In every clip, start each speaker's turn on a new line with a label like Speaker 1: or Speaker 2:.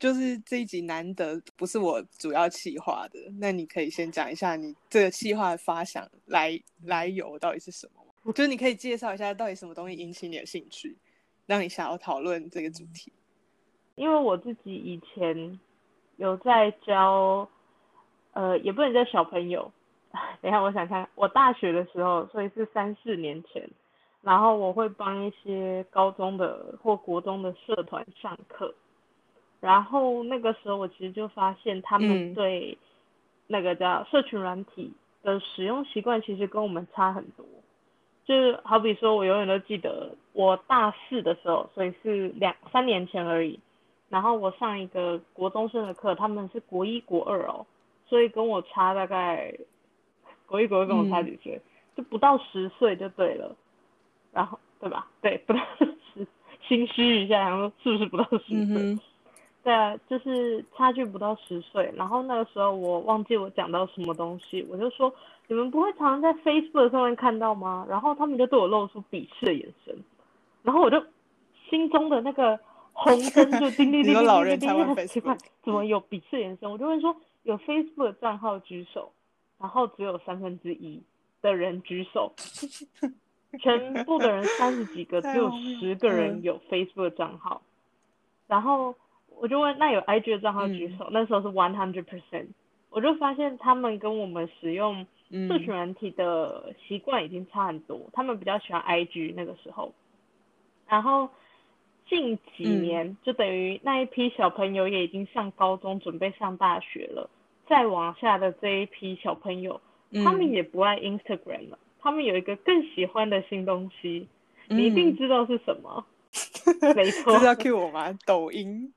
Speaker 1: 就是这一集难得不是我主要企划的，那你可以先讲一下你这个企划的发想来来由到底是什么？就是你可以介绍一下到底什么东西引起你的兴趣，让你想要讨论这个主题。
Speaker 2: 因为我自己以前有在教，呃，也不能叫小朋友。等一下，我想看我大学的时候，所以是三四年前，然后我会帮一些高中的或国中的社团上课，然后那个时候我其实就发现他们对那个叫社群软体的使用习惯其实跟我们差很多，就是好比说我永远都记得我大四的时候，所以是两三年前而已，然后我上一个国中生的课，他们是国一国二哦，所以跟我差大概。国一国二跟我差几岁，就不到十岁就对了，然后对吧？对，不到十，心虚一下，然后是不是不到十岁？对啊，就是差距不到十岁。然后那个时候我忘记我讲到什么东西，我就说你们不会常常在 Facebook 上面看到吗？然后他们就对我露出鄙视的眼神，然后我就心中的那个红灯就叮叮 叮叮叮叮叮，奇怪，怎么有鄙视眼神？我就会说有 Facebook 账号举手。然后只有三分之一的人举手，全部的人三十几个，只有十个人有 Facebook 账号。然后我就问，那有 IG 的账号举手？那时候是 one hundred percent。我就发现他们跟我们使用社群软体的习惯已经差很多。他们比较喜欢 IG 那个时候。然后近几年，就等于那一批小朋友也已经上高中，准备上大学了。再往下的这一批小朋友，他们也不爱 Instagram 了，他们有一个更喜欢的新东西，你一定知道是什么？没错，
Speaker 1: 是要 Q 我吗？抖音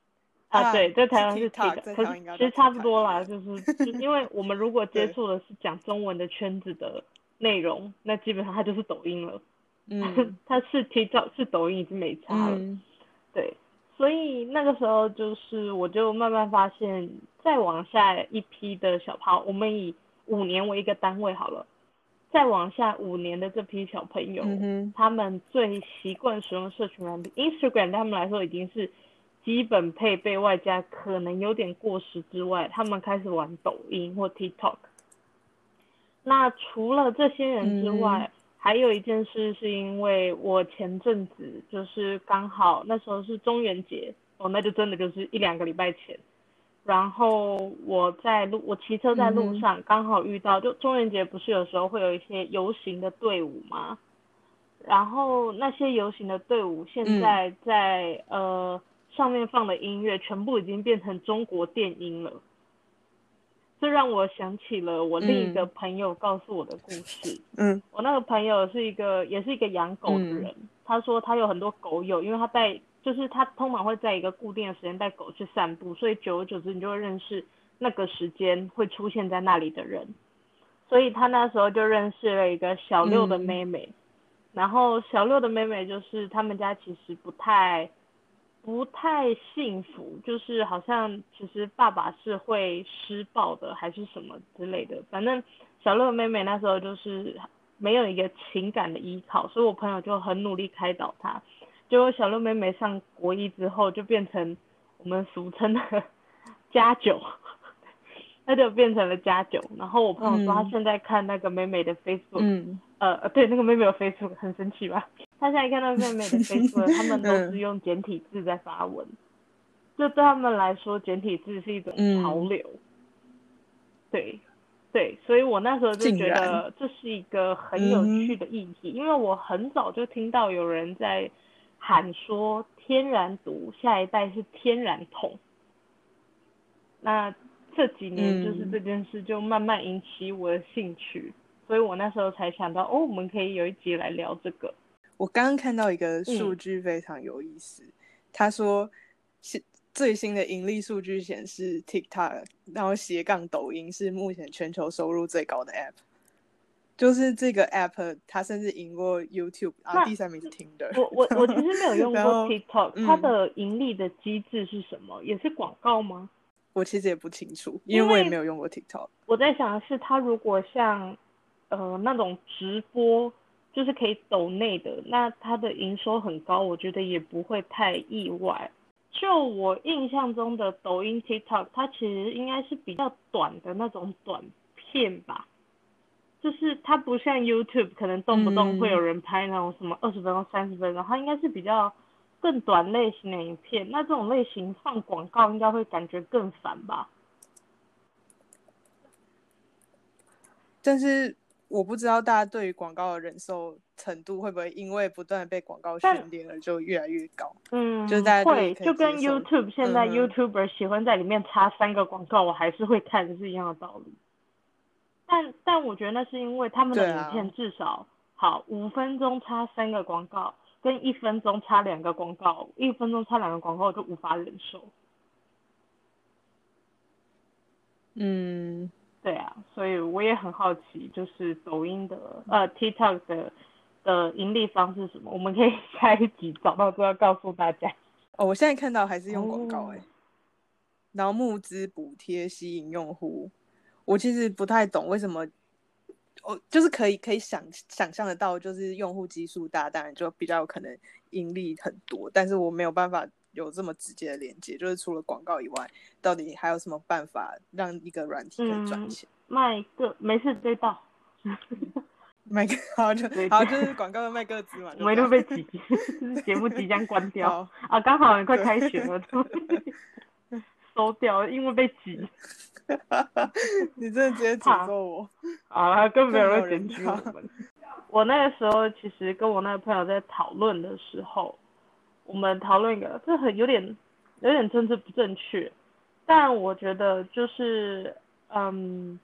Speaker 2: 啊，对，在台湾是 TikTok，可是其实差不多啦，就是因为我们如果接触的是讲中文的圈子的内容，那基本上它就是抖音了。嗯，它是 TikTok 是抖音已经没差了，对。所以那个时候就是，我就慢慢发现，再往下一批的小朋我们以五年为一个单位好了，再往下五年的这批小朋友，他们最习惯使用社群软件，Instagram 对他们来说已经是基本配备，外加可能有点过时之外，他们开始玩抖音或 TikTok。那除了这些人之外，还有一件事，是因为我前阵子就是刚好那时候是中元节哦，那就真的就是一两个礼拜前，然后我在路，我骑车在路上，刚好遇到，就中元节不是有时候会有一些游行的队伍吗？然后那些游行的队伍现在在呃上面放的音乐全部已经变成中国电音了。这让我想起了我另一个朋友告诉我的故事。嗯，我那个朋友是一个，也是一个养狗的人。他说他有很多狗友，因为他带，就是他通常会在一个固定的时间带狗去散步，所以久而久之你就会认识那个时间会出现在那里的人。所以他那时候就认识了一个小六的妹妹，然后小六的妹妹就是他们家其实不太。不太幸福，就是好像其实爸爸是会施暴的，还是什么之类的。反正小乐妹妹那时候就是没有一个情感的依靠，所以我朋友就很努力开导她。结果小乐妹妹上国一之后，就变成我们俗称的 家酒，那就变成了家酒。然后我朋友说他现在看那个妹妹的 Facebook，嗯呃，对，那个妹妹有 Facebook，很生气吧？他现在看到妹妹的 Facebook，他们都是用简体字在发文，就对他们来说，简体字是一种潮流。对，对，所以我那时候就觉得这是一个很有趣的议题，因为我很早就听到有人在喊说天然毒，下一代是天然痛。那这几年就是这件事就慢慢引起我的兴趣，所以我那时候才想到，哦，我们可以有一集来聊这个。
Speaker 1: 我刚刚看到一个数据非常有意思，他说，是最新的盈利数据显示，TikTok 然后斜杠抖音是目前全球收入最高的 App，就是这个 App 它甚至赢过 YouTube，啊第三名是 Tinder。
Speaker 2: 我我我其实没有 用过 TikTok，它的盈利的机制是什么？也是广告吗？
Speaker 1: 我其实也不清楚，因为我也没有用过 TikTok。
Speaker 2: 我在想的是，它如果像呃那种直播。就是可以抖内的，那它的营收很高，我觉得也不会太意外。就我印象中的抖音 TikTok，它其实应该是比较短的那种短片吧，就是它不像 YouTube，可能动不动会有人拍那种什么二十分钟、三十分钟，它应该是比较更短类型的影片。那这种类型放广告应该会感觉更烦吧？
Speaker 1: 但是。我不知道大家对于广告的忍受程度会不会因为不断被广告训练而就越来越高？
Speaker 2: 嗯，
Speaker 1: 就是大
Speaker 2: 家会就跟 YouTube 现在 YouTuber 喜欢在里面插三个广告，我还是会看是一样的道理。但但我觉得那是因为他们的影片至少好五分钟插三个广告，跟一分钟插两个广告，一分钟插两个广告就无法忍受。
Speaker 1: 嗯。
Speaker 2: 对啊，所以我也很好奇，就是抖音的呃 TikTok 的的盈利方式什么，我们可以 下一集找到之后告诉大家。
Speaker 1: 哦，我现在看到还是用广告哎，然后募资补贴吸引用户，我其实不太懂为什么，哦，就是可以可以想想象得到，就是用户基数大，当然就比较有可能盈利很多，但是我没有办法。有这么直接的连接，就是除了广告以外，到底还有什么办法让一个软体可以赚钱？
Speaker 2: 卖个没事追到，
Speaker 1: 卖个好就好就是广告的卖个子嘛。
Speaker 2: 没都被挤，节目即将关掉啊！刚好快开学了，收掉，因为被挤。
Speaker 1: 你真的直接诅咒我
Speaker 2: 啊！根本没有人检举我们。我那个时候其实跟我那个朋友在讨论的时候。我们讨论一个，这很有点有点政治不正确，但我觉得就是，嗯，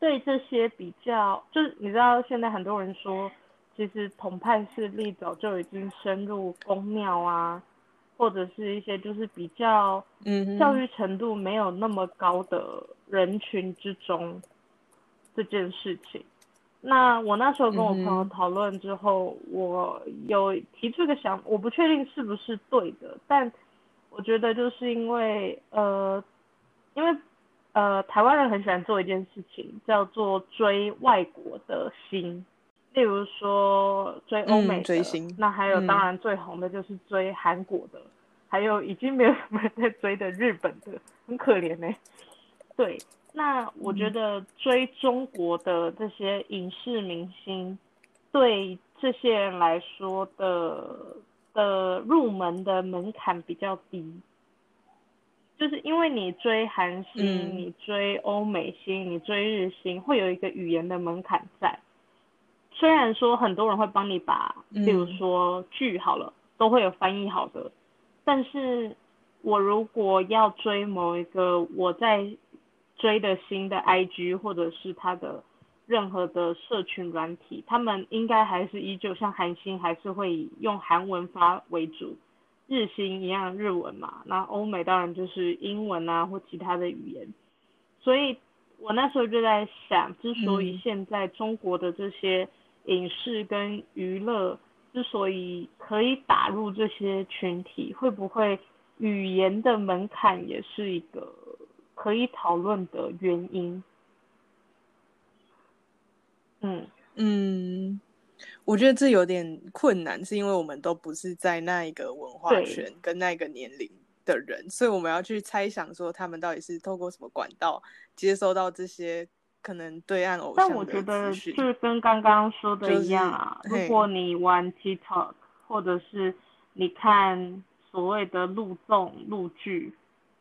Speaker 2: 对这些比较，就是你知道现在很多人说，其实统派势力早就已经深入公庙啊，或者是一些就是比较，
Speaker 1: 嗯，
Speaker 2: 教育程度没有那么高的人群之中，这件事情。那我那时候跟我朋友讨论之后，我有提出一个想，我不确定是不是对的，但我觉得就是因为呃，因为呃台湾人很喜欢做一件事情，叫做追外国的星，例如说追欧美
Speaker 1: 追星，
Speaker 2: 那还有当然最红的就是追韩国的，还有已经没有什么人在追的日本的，很可怜呢。对。那我觉得追中国的这些影视明星，对这些人来说的的入门的门槛比较低，就是因为你追韩星、你追欧美星、你追日星，会有一个语言的门槛在。虽然说很多人会帮你把，比如说剧好了，都会有翻译好的，但是我如果要追某一个我在。追的新的 IG 或者是他的任何的社群软体，他们应该还是依旧像韩星，还是会以用韩文发为主，日星一样日文嘛。那欧美当然就是英文啊或其他的语言。所以我那时候就在想，之所以现在中国的这些影视跟娱乐之所以可以打入这些群体，会不会语言的门槛也是一个？可以讨论的原因，嗯
Speaker 1: 嗯，我觉得这有点困难，是因为我们都不是在那一个文化圈跟那个年龄的人，所以我们要去猜想说他们到底是透过什么管道接收到这些可能对岸偶
Speaker 2: 像。但我觉得就跟刚刚说的一样啊，如果你玩 TikTok，或者是你看所谓的录综录剧。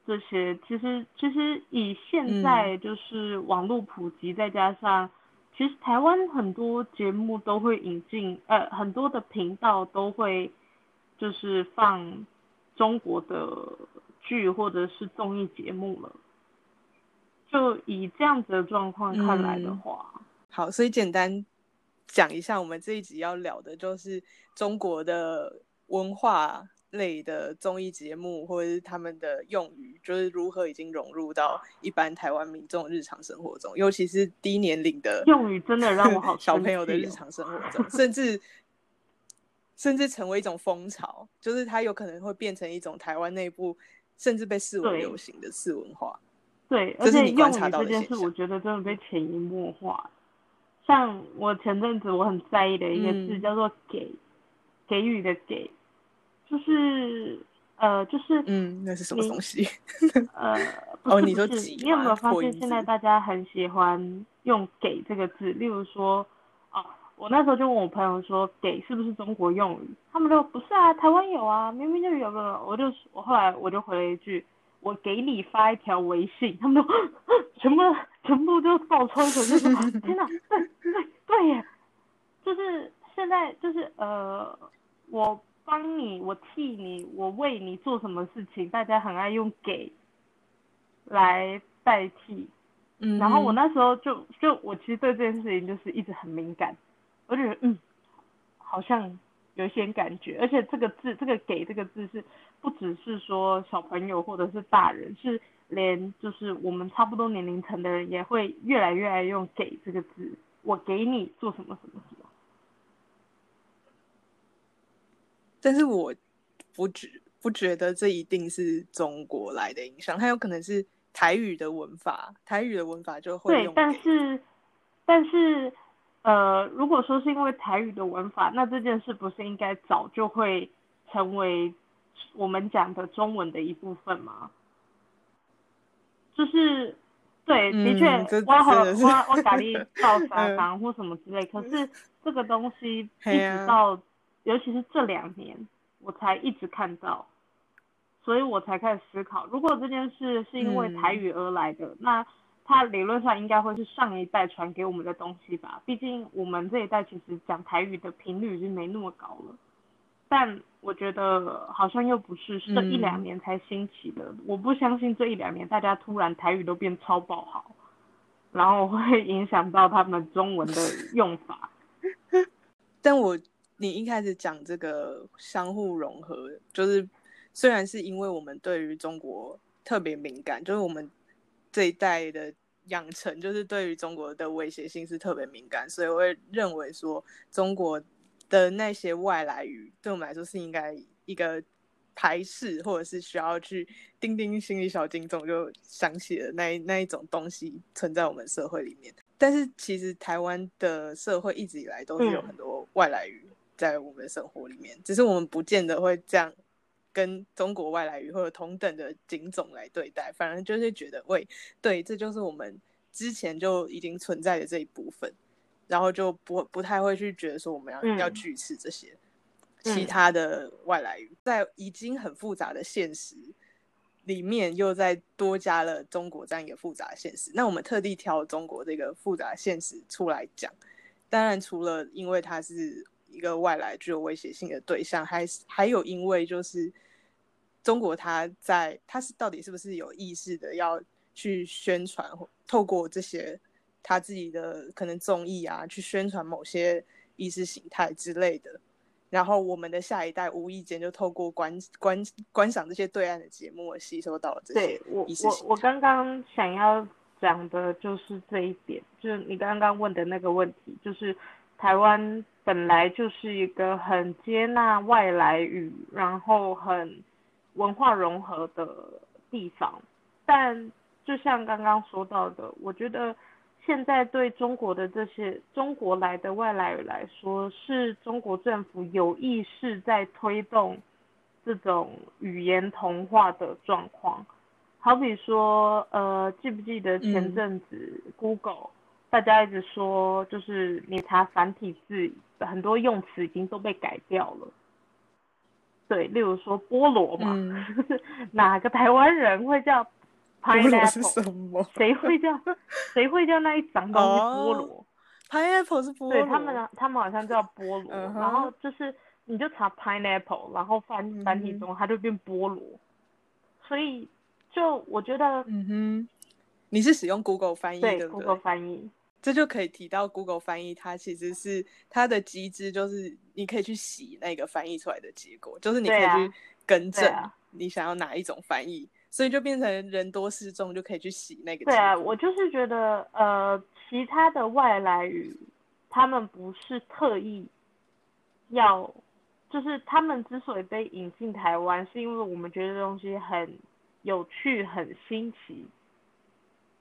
Speaker 2: 这些其实其实以现在就是网络普及，再加上其实台湾很多节目都会引进，呃，很多的频道都会就是放中国的剧或者是综艺节目了。就以这样子的状况看来的话，
Speaker 1: 好，所以简单讲一下，我们这一集要聊的就是中国的文化。类的综艺节目或者是他们的用语，就是如何已经融入到一般台湾民众日常生活中，尤其是低年龄的
Speaker 2: 用语，真的让我好
Speaker 1: 小朋友的日常生活中，甚至甚至成为一种风潮，就是它有可能会变成一种台湾内部甚至被视为流行的次文化。
Speaker 2: 对，而且用语这件事，我觉得真的被潜移默化。像我前阵子我很在意的一个字叫做“给”，给予的“给”。就是呃，就是
Speaker 1: 嗯，那是什么东西？
Speaker 2: 呃，哦，
Speaker 1: 你
Speaker 2: 说你有没有发现现在大家很喜欢用“给”这个字？例如说，哦，我那时候就问我朋友说，“给”是不是中国用语？他们说不是啊，台湾有啊，明明就有个。我就我后来我就回了一句，我给你发一条微信，他们都全部全部都爆粗口，就说天哪，对对对耶，就是现在就是呃，我。帮你，我替你，我为你做什么事情，大家很爱用给来代替。
Speaker 1: 嗯，
Speaker 2: 然后我那时候就就我其实对这件事情就是一直很敏感，我觉得嗯，好像有一些感觉，而且这个字，这个给这个字是不只是说小朋友或者是大人，是连就是我们差不多年龄层的人也会越来越爱用给这个字，我给你做什么什么什么。
Speaker 1: 但是我不觉不觉得这一定是中国来的影响，它有可能是台语的文法，台语的文法就会
Speaker 2: 对，但是但是呃，如果说是因为台语的文法，那这件事不是应该早就会成为我们讲的中文的一部分吗？就是对，的确，我和我我咖喱造沙缸或什么之类，可是 这个东西一直到。尤其是这两年，我才一直看到，所以我才开始思考，如果这件事是因为台语而来的，那它理论上应该会是上一代传给我们的东西吧？毕竟我们这一代其实讲台语的频率已经没那么高了。但我觉得好像又不是这一两年才兴起的，我不相信这一两年大家突然台语都变超爆好，然后会影响到他们中文的用法。
Speaker 1: 但我。你一开始讲这个相互融合，就是虽然是因为我们对于中国特别敏感，就是我们这一代的养成，就是对于中国的威胁性是特别敏感，所以我会认为说中国的那些外来语对我们来说是应该一个排斥，或者是需要去钉钉心里小警钟，就想起了那那一种东西存在我们社会里面。但是其实台湾的社会一直以来都是有很多外来语。在我们的生活里面，只是我们不见得会这样跟中国外来语或者同等的警种来对待，反而就是觉得，喂，对，这就是我们之前就已经存在的这一部分，然后就不不太会去觉得说我们要要拒斥这些其他的外来语，在已经很复杂的现实里面，又再多加了中国这样一个复杂现实。那我们特地挑中国这个复杂现实出来讲，当然除了因为它是。一个外来具有威胁性的对象，还还有因为就是中国，他在他是到底是不是有意识的要去宣传，透过这些他自己的可能综艺啊，去宣传某些意识形态之类的。然后我们的下一代无意间就透过观观观赏这些对岸的节目，吸收到了这些意识形态。
Speaker 2: 我我我刚刚想要讲的就是这一点，就是你刚刚问的那个问题，就是台湾。本来就是一个很接纳外来语，然后很文化融合的地方，但就像刚刚说到的，我觉得现在对中国的这些中国来的外来语来说，是中国政府有意识在推动这种语言同化的状况。好比说，呃，记不记得前阵子 Google？大家一直说，就是你查繁体字，很多用词已经都被改掉了。对，例如说菠萝嘛，哪个台湾人会叫 pineapple？谁会叫？谁会叫那一长东西菠萝
Speaker 1: ？pineapple 是菠萝。
Speaker 2: 对他们，他们好像叫菠萝。然后就是，你就查 pineapple，然后繁繁体中它就变菠萝。所以，就我觉得，
Speaker 1: 嗯哼，你是使用 Google 翻译对
Speaker 2: 不对？Google 翻译。
Speaker 1: 这就可以提到 Google 翻译，它其实是它的机制，就是你可以去洗那个翻译出来的结果，就是你可以去更正你想要哪一种翻译，所以就变成人多势众，就可以去洗那个。
Speaker 2: 对啊，我就是觉得，呃，其他的外来语，他们不是特意要，就是他们之所以被引进台湾，是因为我们觉得东西很有趣、很新奇，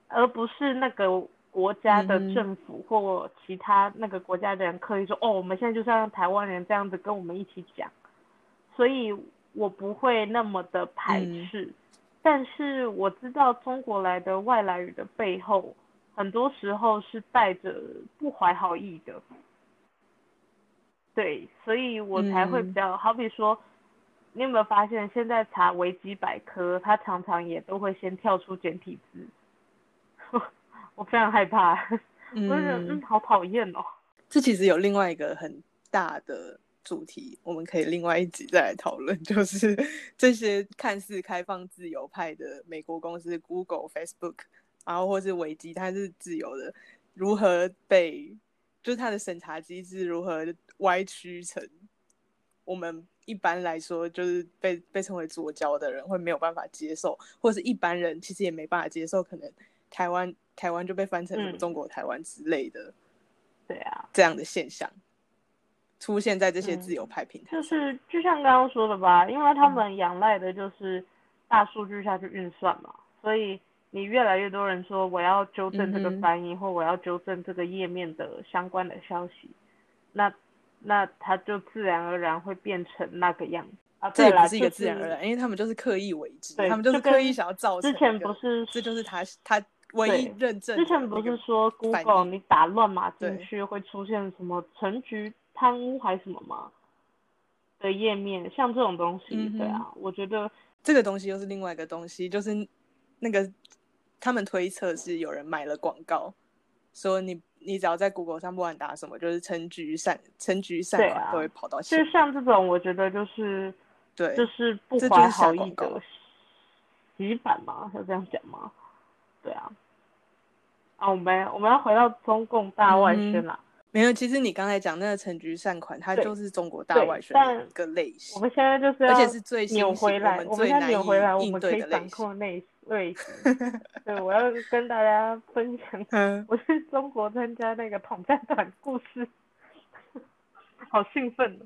Speaker 2: 而不是那个。国家的政府或其他那个国家的人刻意说，哦，我们现在就是要让台湾人这样子跟我们一起讲，所以我不会那么的排斥。但是我知道中国来的外来语的背后，很多时候是带着不怀好意的。对，所以我才会比较好比说，你有没有发现现在查维基百科，它常常也都会先跳出简体字，我非常害怕，我觉得嗯好讨厌哦。
Speaker 1: 这其实有另外一个很大的。主题我们可以另外一集再来讨论，就是 这些看似开放自由派的美国公司，Google、Facebook，然后或是维基，它是自由的，如何被就是它的审查机制如何歪曲成我们一般来说就是被被称为左交的人会没有办法接受，或者是一般人其实也没办法接受，可能台湾台湾就被翻成什么中国台湾之类的，
Speaker 2: 对啊，
Speaker 1: 这样的现象。出现在这些自由派平台，
Speaker 2: 就是就像刚刚说的吧，因为他们仰赖的就是大数据下去运算嘛，所以你越来越多人说我要纠正这个翻译或我要纠正这个页面的相关的消息，那那它就自然而然会变成那个样子啊。
Speaker 1: 这也不是一个自然而然，因为他们就是刻意为之，他们就是刻意想要造
Speaker 2: 成。之前不是，
Speaker 1: 这就是他他。唯一认证。
Speaker 2: 之前不是说 Google 你打乱码进去会出现什么陈局贪污还是什么吗？的页面，像这种东西，对啊，我觉得
Speaker 1: 这个东西又是另外一个东西，就是那个他们推测是有人买了广告，说你你只要在 Google 上不管打什么，就是陈局善陈局善款都会跑到。
Speaker 2: 就像这种，我觉得就是
Speaker 1: 对，
Speaker 2: 就是不怀好意的洗版嘛，要这样讲吗？对啊。啊，我们我们要回到中共大外宣啦。
Speaker 1: 没有，其实你刚才讲那个陈局善款，它就是中国大外宣的一个类型。
Speaker 2: 我们现在就是要，
Speaker 1: 而且是最
Speaker 2: 扭回来，
Speaker 1: 我们现
Speaker 2: 在扭回来，我
Speaker 1: 们
Speaker 2: 可以掌控类类型。对，我要跟大家分享，我是中国参加那个统战团故事，好兴奋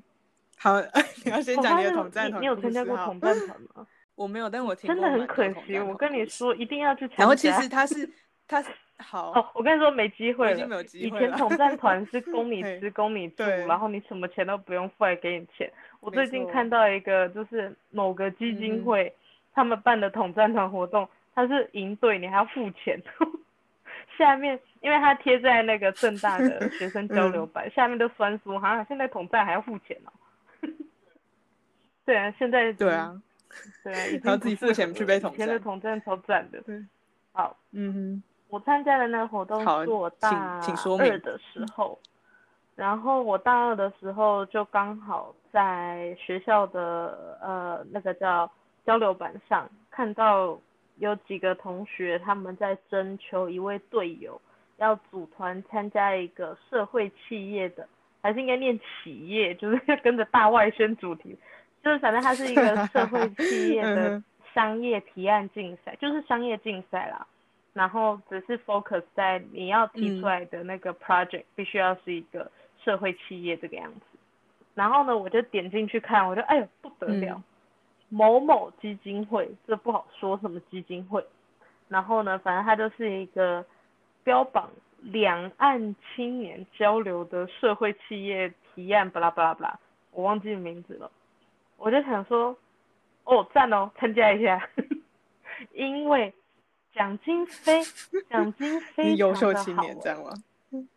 Speaker 1: 好，你要先讲你的统战团。
Speaker 2: 你有参加过统战团吗？
Speaker 1: 我没有，但我听
Speaker 2: 真的很可惜。我跟你说，一定要去参加。
Speaker 1: 然后其实他是他。好
Speaker 2: 哦，我跟你说没机会
Speaker 1: 了。
Speaker 2: 以前统战团是 供你吃、供你住，然后你什么钱都不用付，还给你钱。我最近看到一个，就是某个基金会他们办的统战团活动，他是营队，你还要付钱。下面因为他贴在那个正大的学生交流版，下面都酸说哈，现在统战还要付钱哦。对啊，现在
Speaker 1: 对啊，
Speaker 2: 对啊，
Speaker 1: 然后自己付钱去被统战，以
Speaker 2: 前的统战超赞的。
Speaker 1: 对，
Speaker 2: 好，
Speaker 1: 嗯哼。
Speaker 2: 我参加的那个活动是我大二的时候，然后我大二的时候就刚好在学校的呃那个叫交流板上看到有几个同学他们在征求一位队友，要组团参加一个社会企业的，还是应该念企业，就是要 跟着大外宣主题，就是反正它是一个社会企业的 商业提案竞赛，就是商业竞赛啦。然后只是 focus 在你要提出来的那个 project 必须要是一个社会企业这个样子。然后呢，我就点进去看，我就哎呦不得了，某某基金会，这不好说什么基金会。然后呢，反正它就是一个标榜两岸青年交流的社会企业提案，巴拉巴拉巴拉，我忘记名字了。我就想说，哦赞哦，参加一下，因为。奖金非奖金非
Speaker 1: 优秀青年这样吗？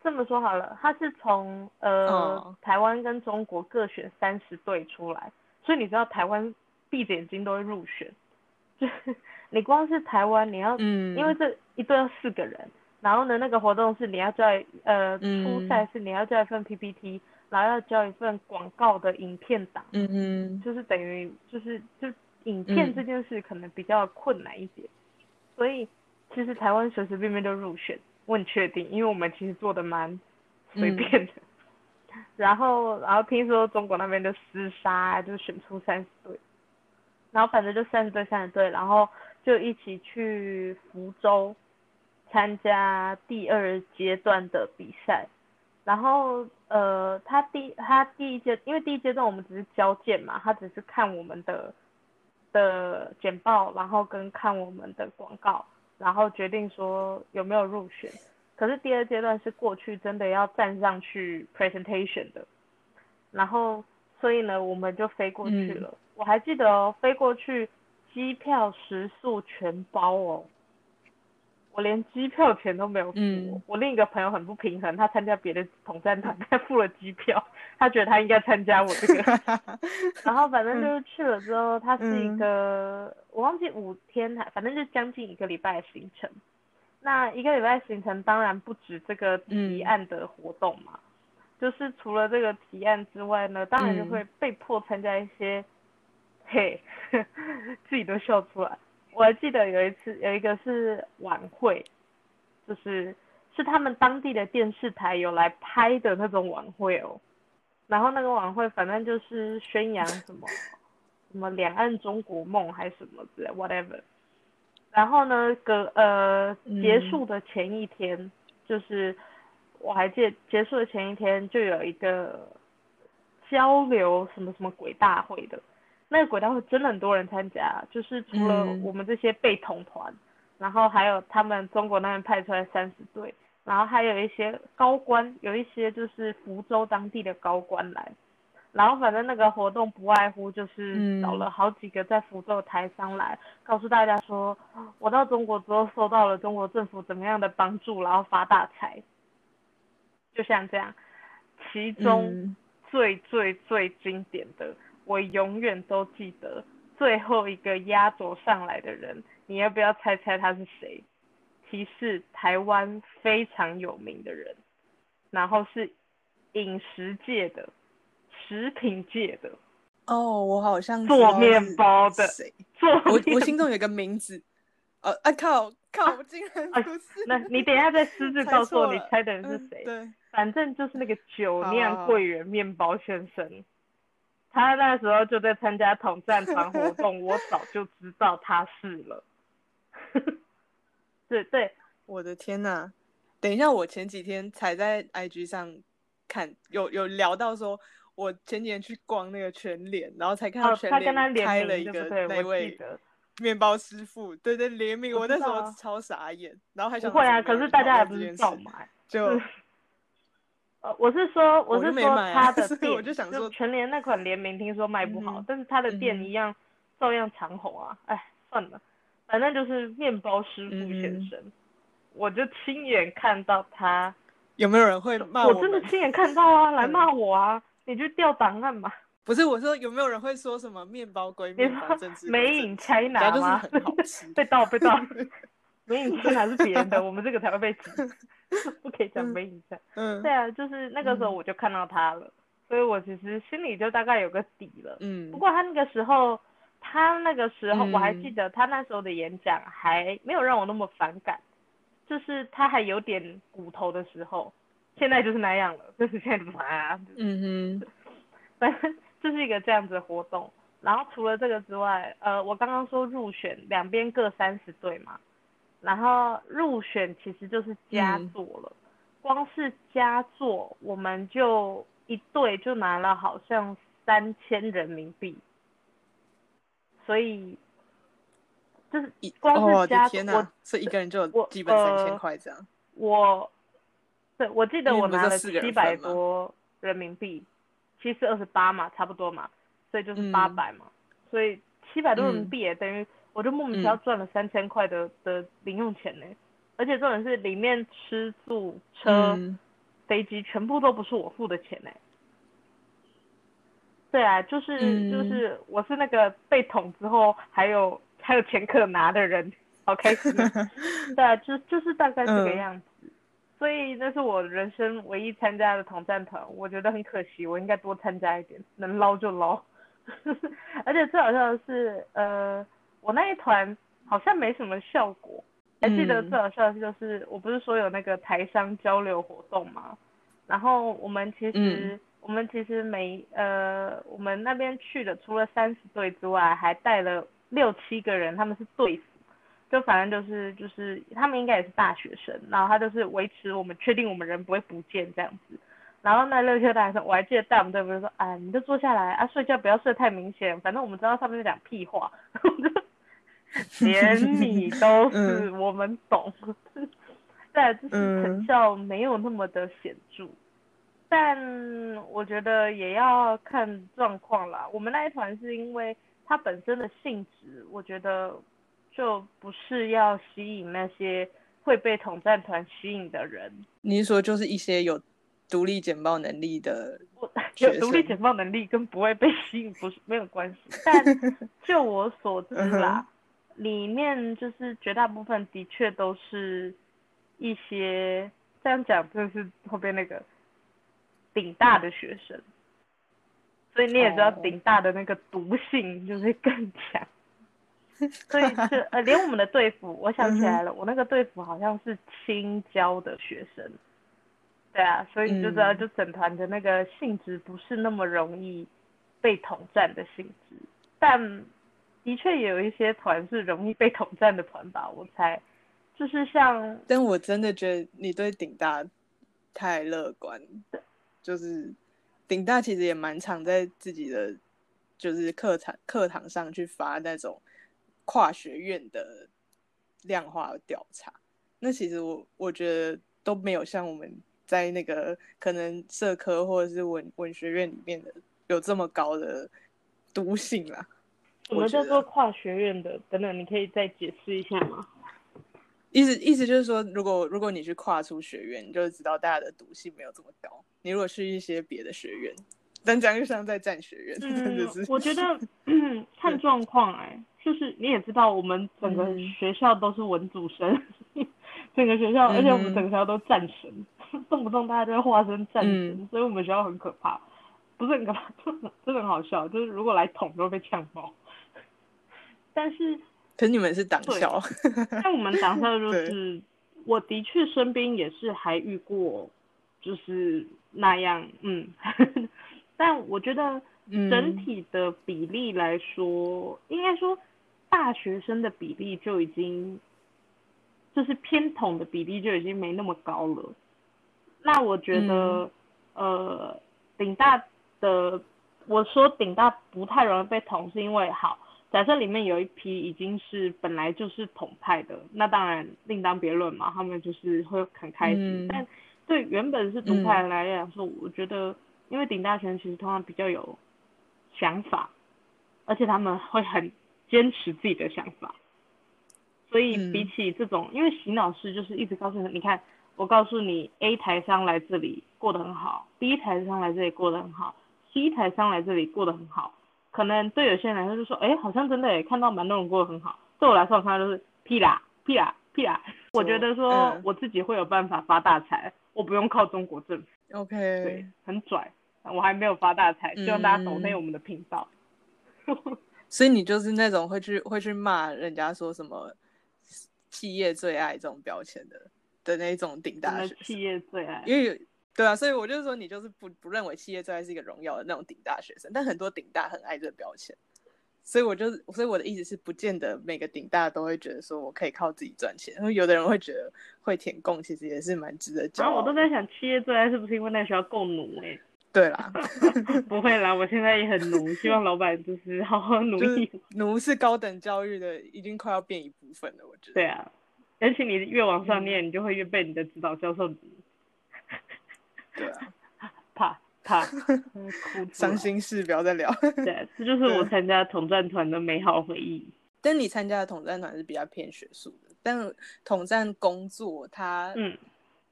Speaker 2: 这么说好了，他是从呃台湾跟中国各选三十队出来，所以你知道台湾闭着眼睛都会入选，就是你光是台湾你要，嗯，因为这一队要四个人，然后呢那个活动是你要交呃初赛是你要交一份 PPT，然后要交一份广告的影片档，
Speaker 1: 嗯嗯，
Speaker 2: 就是等于就是就影片这件事可能比较困难一点。所以其实台湾随随便便就入选，我很确定，因为我们其实做的蛮随便的。然后，然后听说中国那边的厮杀，就选出三十队，然后反正就三十队三十队，然后就一起去福州参加第二阶段的比赛。然后，呃，他第他第一阶，因为第一阶段我们只是交件嘛，他只是看我们的。的简报，然后跟看我们的广告，然后决定说有没有入选。可是第二阶段是过去真的要站上去 presentation 的，然后所以呢，我们就飞过去了。我还记得哦，飞过去机票食宿全包哦。我连机票钱都没有付。我另一个朋友很不平衡，他参加别的统战团，他付了机票，他觉得他应该参加我这个。然后反正就是去了之后，他是一个我忘记五天还，反正就将近一个礼拜的行程。那一个礼拜行程当然不止这个提案的活动嘛，就是除了这个提案之外呢，当然就会被迫参加一些，嘿，自己都笑出来。我还记得有一次，有一个是晚会，就是是他们当地的电视台有来拍的那种晚会哦。然后那个晚会反正就是宣扬什么什么两岸中国梦还是什么之类，whatever。然后呢，隔呃结束的前一天，就是我还记得结束的前一天就有一个交流什么什么鬼大会的。那个鬼大会真的很多人参加，就是除了我们这些被统团，然后还有他们中国那边派出来三十队，然后还有一些高官，有一些就是福州当地的高官来，然后反正那个活动不外乎就是找了好几个在福州的台商来，告诉大家说，我到中国之后受到了中国政府怎么样的帮助，然后发大财，就像这样，其中最最最经典的。我永远都记得最后一个压轴上来的人，你要不要猜猜他是谁？提示：台湾非常有名的人，然后是饮食界的、食品界的。
Speaker 1: 哦，我好像
Speaker 2: 做面包的
Speaker 1: 谁？我我心中有个名字。呃，啊靠靠，我竟然不是。
Speaker 2: 那你等一下再私自 告诉我，你猜的人是谁？
Speaker 1: 对，
Speaker 2: 反正就是那个酒酿桂圆面包先生。他那时候就在参加统战团活动，我早就知道他是了。对对，
Speaker 1: 我的天呐！等一下，我前几天才在 IG 上看，有有聊到说，我前几天去逛那个全脸，然后才看到全联开了一个那位面包师傅，对对联名，我那时候超傻眼，然后还想
Speaker 2: 不会啊，可是大家还不是照买，
Speaker 1: 就。
Speaker 2: 呃，我是说，
Speaker 1: 我
Speaker 2: 是说他 的店，
Speaker 1: 我就想说，
Speaker 2: 全联那款联名听说卖不好，但是他的店一样照样长红啊。哎，算了，反正就是面包师傅先生，我就亲眼看到他。
Speaker 1: 有没有人会骂我？
Speaker 2: 我真的亲眼看到啊，来骂我啊！你就调档案嘛。
Speaker 1: 不是，我说有没有人会说什么面包归面包，政治
Speaker 2: 美影 China
Speaker 1: 吗？很好吃。
Speaker 2: 被盗被盗，美影 China 是别人的，我们这个才会被挤。不可以讲没影响。嗯，对啊，就是那个时候我就看到他了，所以我其实心里就大概有个底了。嗯，不过他那个时候，他那个时候我还记得他那时候的演讲还没有让我那么反感，就是他还有点骨头的时候，现在就是那样了，就是现在怎么啊？嗯哼，反正就是一个这样子的活动。然后除了这个之外，呃，我刚刚说入选两边各三十对嘛。然后入选其实就是佳作了，光是佳作我们就一队就拿了好像三千人民币，所以就是光是佳
Speaker 1: 我所以一个人就有基本三千块这样。
Speaker 2: 我对我记得我拿了七百多人民币，七四二十八嘛，差不多嘛，所以就是八百嘛，所以七百多人民币也等于。我就莫名其妙赚了三千块的的零用钱呢，而且重点是里面吃住车飞机全部都不是我付的钱呢。对啊，就是就是我是那个被捅之后还有还有钱可拿的人，好开心。对啊，就就是大概这个样子，所以那是我人生唯一参加的统战团，我觉得很可惜，我应该多参加一点，能捞就捞。而且最好笑的是，呃。我那一团好像没什么效果，还记得最好笑的就是我不是说有那个台商交流活动吗？然后我们其实我们其实每呃我们那边去的除了三十队之外，还带了六七个人，他们是队服，就反正就是就是他们应该也是大学生，然后他就是维持我们确定我们人不会不见这样子。然后那六七个大学生，我还记得带我们队不是说，哎，你就坐下来啊，睡觉不要睡太明显，反正我们知道上面在讲屁话，就。连你 都是我们懂，但，就是成效没有那么的显著，但我觉得也要看状况啦。我们那一团是因为它本身的性质，我觉得就不是要吸引那些会被统战团吸引的人。
Speaker 1: 你是说就是一些有独立简报能力的？
Speaker 2: 有独立简报能力跟不会被吸引不是没有关系。但就我所知啦，里面就是绝大部分的确都是一些这样讲，就是后边那个。顶大的学生，所以你也知道顶大的那个毒性就是更强，所以是呃连我们的队服，我想起来了，我那个队服好像是青椒的学生，对啊，所以你就知道就整团的那个性质不是那么容易被统战的性质，但的确也有一些团是容易被统战的团吧，我猜，就是像，
Speaker 1: 但我真的觉得你对顶大太乐观。就是顶大其实也蛮常在自己的就是课堂课堂上去发那种跨学院的量化调查，那其实我我觉得都没有像我们在那个可能社科或者是文文学院里面的有这么高的 毒性啦。
Speaker 2: 什么叫做跨学院的？等等，你可以再解释一下吗？
Speaker 1: 意思意思就是说，如果如果你去跨出学院，你就知道大家的毒性没有这么高。你如果去一些别的学院，但这样就像在战学院，真的是。
Speaker 2: 我觉得 看状况哎，就是你也知道，我们整个学校都是文组生，整个学校，而且我们整个学校都战神，动不动大家都会化身战神，所以我们学校很可怕，不是很可怕，真的很好笑，就是如果来捅都会被呛爆。但是。
Speaker 1: 可是你们是党校，
Speaker 2: 像我们党校就 是，我的确身边也是还遇过，就是那样，嗯，但我觉得整体的比例来说，应该说大学生的比例就已经，就是偏统的比例就已经没那么高了。那我觉得，呃，顶大的，我说顶大不太容易被统，是因为好。假设里面有一批已经是本来就是统派的，那当然另当别论嘛，他们就是会很开心。但对原本是独派来讲说，我觉得因为顶大权其实通常比较有想法，而且他们会很坚持自己的想法，所以比起这种，因为洗脑式就是一直告诉你，你看我告诉你 A 台商来这里过得很好，B 台商来这里过得很好，C 台商来这里过得很好。可能对有些人来说就说，哎，好像真的也看到蛮多人过得很好。对我来说，我看到就是屁啦屁啦屁啦。我觉得说我自己会有办法发大财，我不用靠中国政府。
Speaker 1: OK，
Speaker 2: 对，很拽。我还没有发大财，希望大家懂内我们的频道。
Speaker 1: 所以你就是那种会去会去骂人家说什么企业最爱这种标签的的那种顶大学
Speaker 2: 企业最爱，
Speaker 1: 因为。对啊，所以我就是说，你就是不不认为企业最爱是一个荣耀的那种顶大学生，但很多顶大很爱这个标签，所以我就，所以我的意思是，不见得每个顶大都会觉得说我可以靠自己赚钱，因为有的人会觉得会填供其实也是蛮值得骄傲。
Speaker 2: 然后我都在想，企业最爱是不是因为那学校够努哎？
Speaker 1: 对啦，
Speaker 2: 不会啦，我现在也很奴，希望老板就是好好努力。
Speaker 1: 奴是高等教育的，已经快要变一部分了，我觉得。
Speaker 2: 对啊，而且你越往上念，你就会越被你的指导教授。
Speaker 1: 对啊，
Speaker 2: 怕怕，
Speaker 1: 伤心事不要再聊。
Speaker 2: 对，这就是我参加统战团的美好回忆。
Speaker 1: 但你参加的统战团是比较偏学术的，但统战工作它，嗯，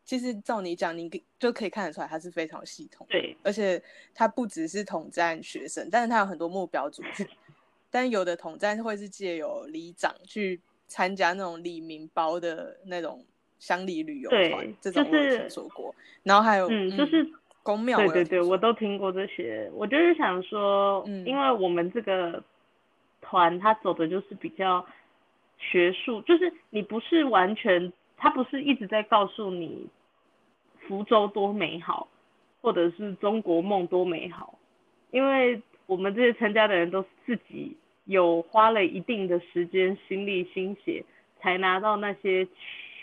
Speaker 1: 其实照你讲，你就可以看得出来，它是非常系统。
Speaker 2: 对，
Speaker 1: 而且它不只是统战学生，但是它有很多目标组织。但有的统战会是借由里长去参加那种里民包的那种。乡里旅游团这种我听说过，然后还有
Speaker 2: 嗯，就是
Speaker 1: 公庙，
Speaker 2: 对对对，我都听过这些。我就是想说，嗯，因为我们这个团他走的就是比较学术，就是你不是完全，他不是一直在告诉你福州多美好，或者是中国梦多美好，因为我们这些参加的人都是自己有花了一定的时间、心力、心血才拿到那些。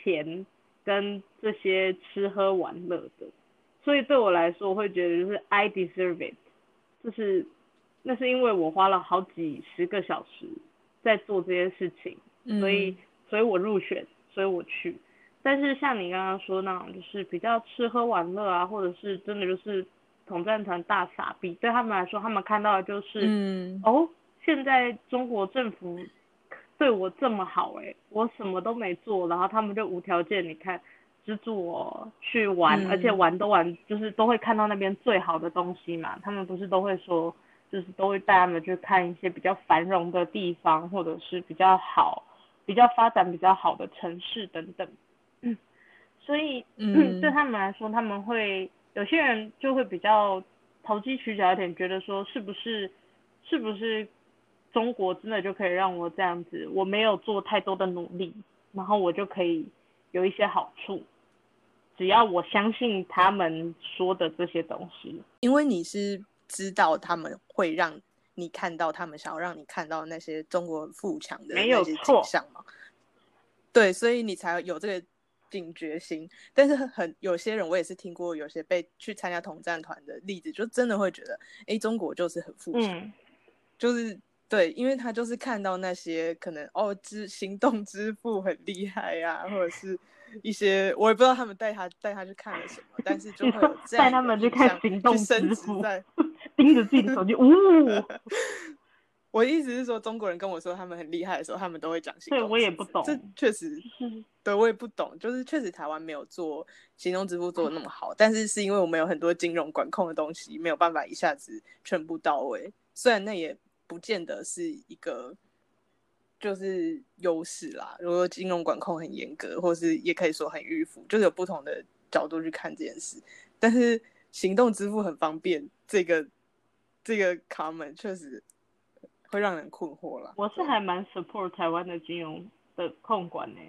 Speaker 2: 钱跟这些吃喝玩乐的，所以对我来说，我会觉得就是 I deserve it，就是那是因为我花了好几十个小时在做这些事情，所以所以我入选，所以我去。但是像你刚刚说那种，就是比较吃喝玩乐啊，或者是真的就是统战团大傻逼，对他们来说，他们看到的就是，嗯，哦，现在中国政府对我这么好，哎，我什么都没做，然后他们就无条件，你看资助我去玩，而且玩都玩，就是都会看到那边最好的东西嘛。他们不是都会说，就是都会带他们去看一些比较繁荣的地方，或者是比较好、比较发展比较好的城市等等。嗯，所以 对他们来说，他们会有些人就会比较投机取巧一点，觉得说是不是是不是中国真的就可以让我这样子，我没有做太多的努力，然后我就可以有一些好处，只要我相信他们说的这些东西，
Speaker 1: 因为你是知道他们会让你看到他们想要让你看到那些中国富强的那些景象嘛，对，所以你才有这个。警觉心，但是很有些人，我也是听过有些被去参加统战团的例子，就真的会觉得，哎，中国就是很富强，就是对，因为他就是看到那些可能哦，支行动支付很厉害呀，或者是一些我也不知道他们带他带他去看了什么，但是就会有
Speaker 2: 带他们
Speaker 1: 去
Speaker 2: 看行动支付，
Speaker 1: 在
Speaker 2: 盯着自己的手机，呜。
Speaker 1: 我的意思是说，中国人跟我说他们很厉害的时候，他们都会讲行动。
Speaker 2: 对我也不懂，
Speaker 1: 这确实，对我也不懂，就是确实台湾没有做行动支付做的那么好，但是是因为我们有很多金融管控的东西，没有办法一下子全部到位。虽然那也不见得是一个就是优势啦，如果金融管控很严格，或是也可以说很迂腐，就是有不同的角度去看这件事。但是行动支付很方便，这个这个 comment 确实。会让人困惑了。
Speaker 2: 我是还蛮 support 台湾的金融的控管呢，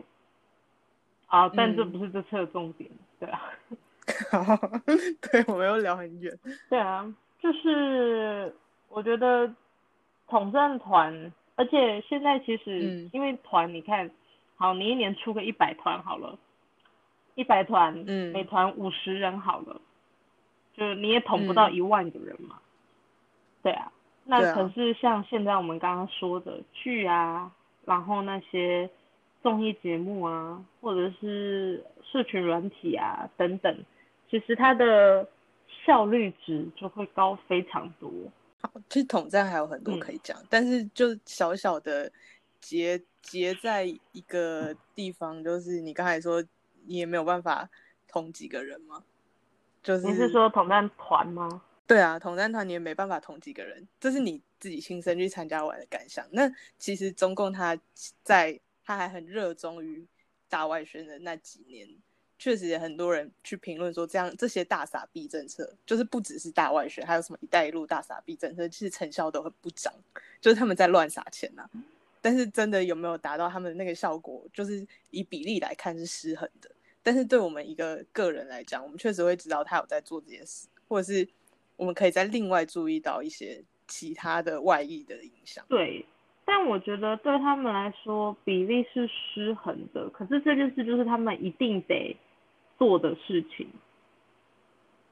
Speaker 2: 啊，但这不是这次的重点，对啊。
Speaker 1: 对，我们又聊很远。
Speaker 2: 对啊，就是我觉得统战团，而且现在其实因为团，你看，好，你一年出个一百团好了，一百团，嗯，每团五十人好了，就你也统不到一万个人嘛，对啊。那可是像现在我们刚刚说的剧啊，然后那些综艺节目啊，或者是社群软体啊等等，其实它的效率值就会高非常多。
Speaker 1: 好，其实统战还有很多可以讲，但是就小小的结结在一个地方，就是你刚才说你也没有办法统几个人吗？就是
Speaker 2: 你是说统战团吗？
Speaker 1: 对啊，统战团你也没办法统几个人，这是你自己亲身去参加完的感想。那其实中共他在他还很热衷于大外宣的那几年，确实也很多人去评论说，这样这些大傻逼政策，就是不只是大外宣，还有什么一带一路大傻逼政策，其实成效都很不彰，就是他们在乱撒钱呐。但是真的有没有达到他们那个效果，就是以比例来看是失衡的。但是对我们一个个人来讲，我们确实会知道他有在做这件事，或者是。我们可以再另外注意到一些其他的外溢的影响。
Speaker 2: 对，但我觉得对他们来说比例是失衡的。可是这件事就是他们一定得做的事情，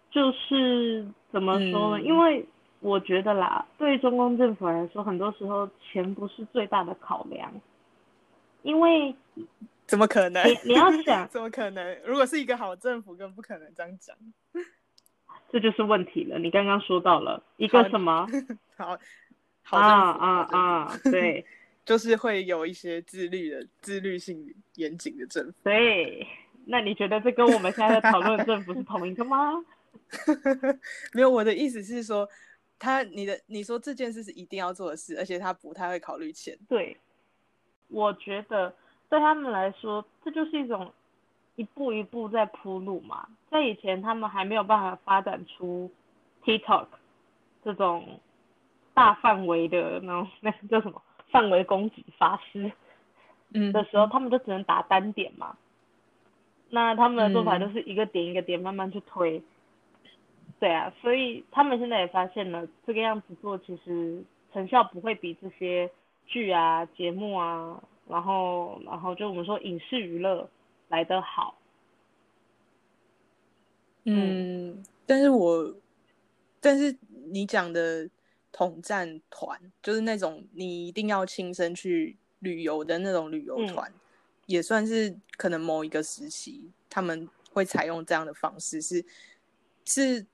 Speaker 2: 就是怎么说呢？因为我觉得啦，对中共政府来说，很多时候钱不是最大的考量。因为
Speaker 1: 怎么可能？
Speaker 2: 你你要想，
Speaker 1: 怎么可能？如果是一个好政府，更不可能这样讲。
Speaker 2: 这就是问题了。你刚刚说到了一个什么？
Speaker 1: 好，
Speaker 2: 好啊啊啊！对，
Speaker 1: 就是会有一些自律的、自律性严谨的政府。
Speaker 2: 对，那你觉得这跟我们现在在讨论的政府是同一个吗？
Speaker 1: 没有，我的意思是说，他你的你说这件事是一定要做的事，而且他不太会考虑钱。
Speaker 2: 对，我觉得对他们来说，这就是一种。一步一步在铺路嘛，在以前他们还没有办法发展出 TikTok 这种大范围的那种那叫什么范围攻击法师，嗯的时候，他们就只能打单点嘛。那他们的做法就是一个点一个点慢慢去推，对啊，所以他们现在也发现了这个样子做其实成效不会比这些剧啊节目啊，然后然后就我们说影视娱乐。来得好，
Speaker 1: 嗯，但是我，但是你讲的统战团，就是那种你一定要亲身去旅游的那种旅游团，也算是可能某一个时期他们会采用这样的方式，是是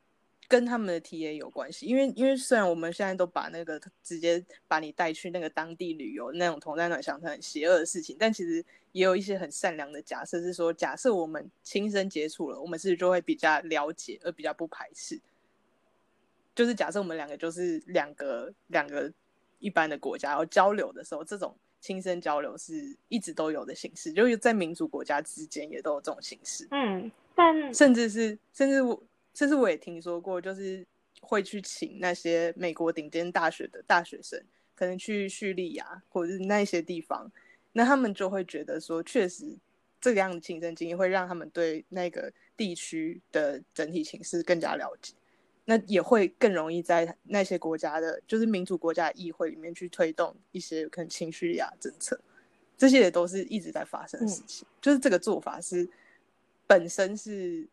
Speaker 1: 跟他们的 T A 有关系。因为因为虽然我们现在都把那个直接把你带去那个当地旅游那种同在暖想成很邪恶的事情，但其实也有一些很善良的假设，是说假设我们亲身接触了，我们是不是就会比较了解而比较不排斥。就是假设我们两个就是两个两个一般的国家要交流的时候，这种亲身交流是一直都有的形式，就是在民主国家之间也都有这种形式。
Speaker 2: 嗯，但
Speaker 1: 甚至是甚至我甚至我也听说过，就是会去请那些美国顶尖大学的大学生，可能去叙利亚或者是那些地方，那他们就会觉得说，确实这个样的亲身经历会让他们对那个地区的整体形势更加了解。那也会更容易在那些国家的，就是民主国家的议会里面去推动一些可能情绪亚政策，这些也都是一直在发生的事情。就是这个做法是本身是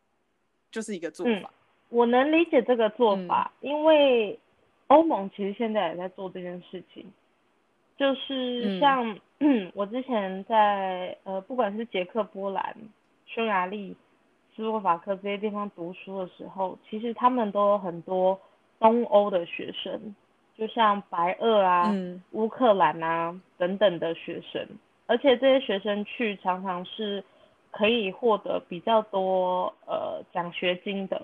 Speaker 1: 就是一个做法。
Speaker 2: 我能理解这个做法，因为欧盟其实现在也在做这件事情，就是像 我之前在呃，不管是捷克、波兰、匈牙利。斯洛伐克这些地方读书的时候，其实他们都有很多东欧的学生，就像白俄啊、乌克兰啊等等的学生，而且这些学生去常常是可以获得比较多呃奖学金的，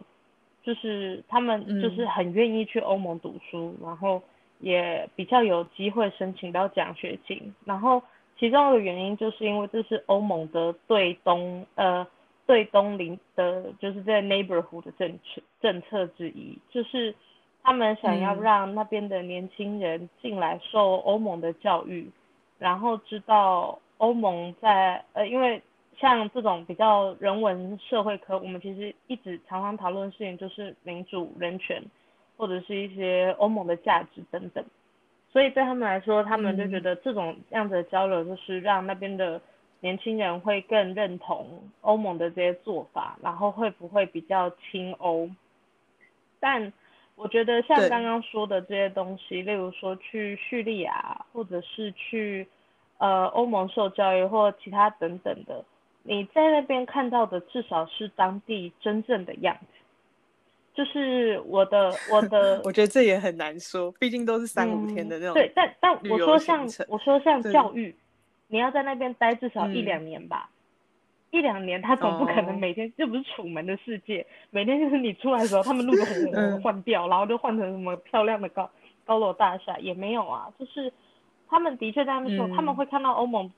Speaker 2: 就是他们就是很愿意去欧盟读书，然后也比较有机会申请到奖学金，然后其中的原因就是因为这是欧盟的对东呃。对东邻的，就是在 neighborhood 的政策政策之一，就是他们想要让那边的年轻人进来受欧盟的教育，然后知道欧盟在呃，因为像这种比较人文社会科，我们其实一直常常讨论的事情就是民主、人权，或者是一些欧盟的价值等等，所以对他们来说，他们就觉得这种样子的交流就是让那边的。年轻人会更认同欧盟的这些做法，然后会不会比较亲欧？但我觉得像刚刚说的这些东西，例如说去叙利亚，或者是去呃欧盟受教育或其他等等的，你在那边看到的至少是当地真正的样子。就是我的我的，
Speaker 1: 我觉得这也很难说，毕竟都是三五天的那种。
Speaker 2: 对，但但我说像我说像教育。你要在那边待至少一两年吧，一两年他总不可能每天，这不是楚门的世界，每天就是你出来的时候，他们路都很换掉，然后就换成什么漂亮的高高楼大厦，也没有啊，就是他们的确在那边说，他们会看到欧盟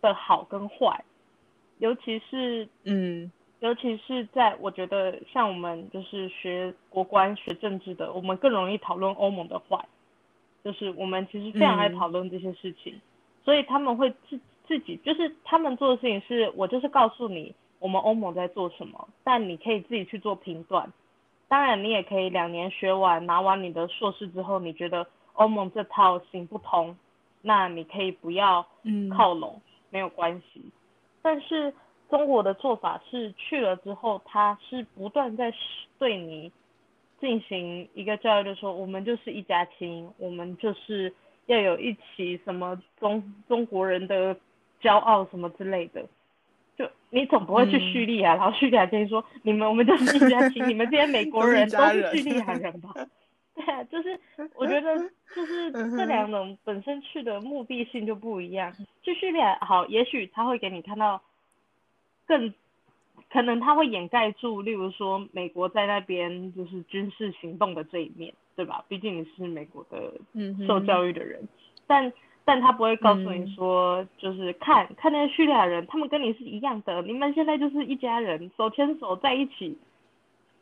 Speaker 2: 的好跟坏，尤其是
Speaker 1: 嗯，
Speaker 2: 尤其是在我觉得像我们就是学国关学政治的，我们更容易讨论欧盟的坏，就是我们其实非常爱讨论这些事情。所以他们会自自己就是他们做的事情是，我就是告诉你我们欧盟在做什么，但你可以自己去做评断。当然，你也可以两年学完拿完你的硕士之后，你觉得欧盟这套行不通，那你可以不要靠拢，没有关系。但是中国的做法是去了之后，他是不断在对你进行一个教育，就说我们就是一家亲，我们就是。要有一起什么中中国人的骄傲什么之类的，就你总不会去叙利亚，然后叙利亚跟你说你们我们就是一家亲，你们这些美国人都是叙利亚人吧？对啊，就是我觉得就是这两种本身去的目的性就不一样。去叙利亚好，也许他会给你看到更可能他会掩盖住，例如说美国在那边就是军事行动的这一面。对吧？毕竟你是美国的受教育的人，但但他不会告诉你说，就是看看那些叙利亚人，他们跟你是一样的，你们现在就是一家人，手牵手在一起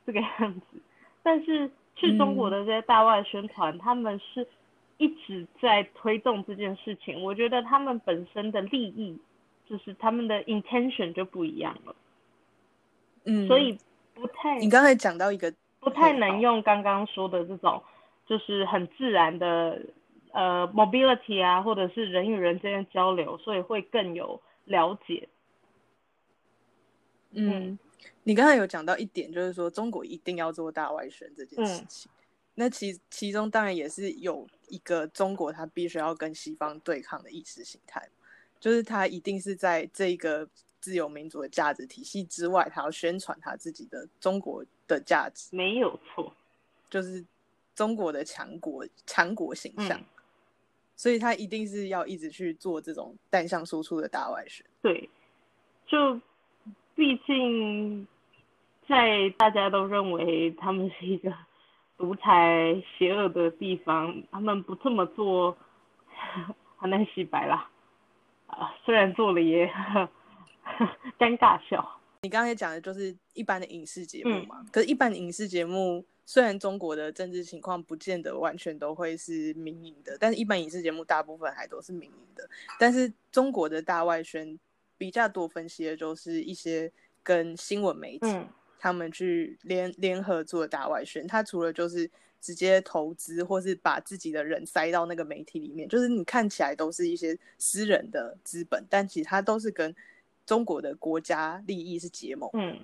Speaker 2: 这个样子。但是去中国的这些大外宣团，他们是一直在推动这件事情。我觉得他们本身的利益，就是他们的 intention 就不一样了。
Speaker 1: 嗯，
Speaker 2: 所以不太。
Speaker 1: 你刚才讲到一个。
Speaker 2: 不太能用刚刚说的这种，就是很自然的呃 mobility 啊，或者是人与人之间交流，所以会更有了解。
Speaker 1: 嗯，你刚才有讲到一点，就是说中国一定要做大外宣这件事情。那其其中当然也是有一个中国它必须要跟西方对抗的意识形态，就是它一定是在这个自由民主的价值体系之外，他要宣传他自己的中国的价值，
Speaker 2: 没有错，
Speaker 1: 就是中国的强国强国形象，所以他一定是要一直去做这种单向输出的大外宣。
Speaker 2: 对，就毕竟在大家都认为他们是一个独裁邪恶的地方，他们不这么做 很难洗白啦。啊，虽然做了也 尴尬笑。
Speaker 1: 你刚才讲的就是一般的影视节目嘛？可是，一般的影视节目虽然中国的政治情况不见得完全都会是民营的，但是一般影视节目大部分还都是民营的。但是中国的大外宣比较多分析的就是一些跟新闻媒体他们去联联合做的大外宣，它除了就是。直接投资，或是把自己的人塞到那个媒体里面，就是你看起来都是一些私人的资本，但其实它都是跟中国的国家利益是结盟。嗯，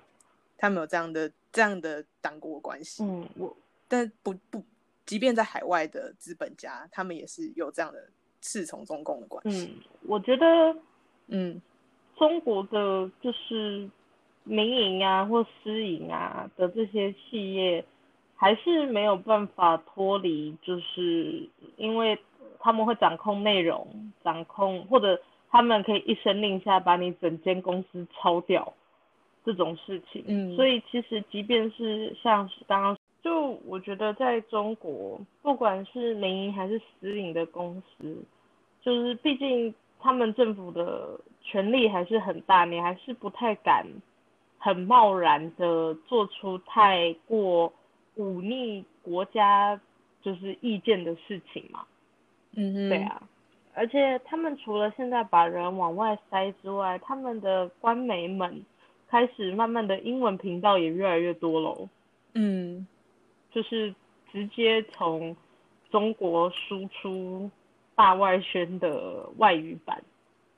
Speaker 1: 他们有这样的这样的党国关系。嗯，我但不不，即便在海外的资本家，他们也是有这样的侍从中共的关系。
Speaker 2: 嗯，我觉得，嗯，中国的就是民营啊或私营啊的这些企业。还是没有办法脱离，就是因为他们会掌控内容，掌控或者他们可以一声令下把你整间公司抄掉这种事情。嗯，所以其实即便是像是刚刚，就我觉得在中国，不管是民营还是私营的公司，就是毕竟他们政府的权力还是很大，你还是不太敢很贸然的做出太过。忤逆国家就是意见的事情嘛，嗯哼，对啊，而且他们除了现在把人往外塞之外，他们的官媒们开始慢慢的英文频道也越来越多喽，嗯，就是直接从中国输出大外宣的外语版。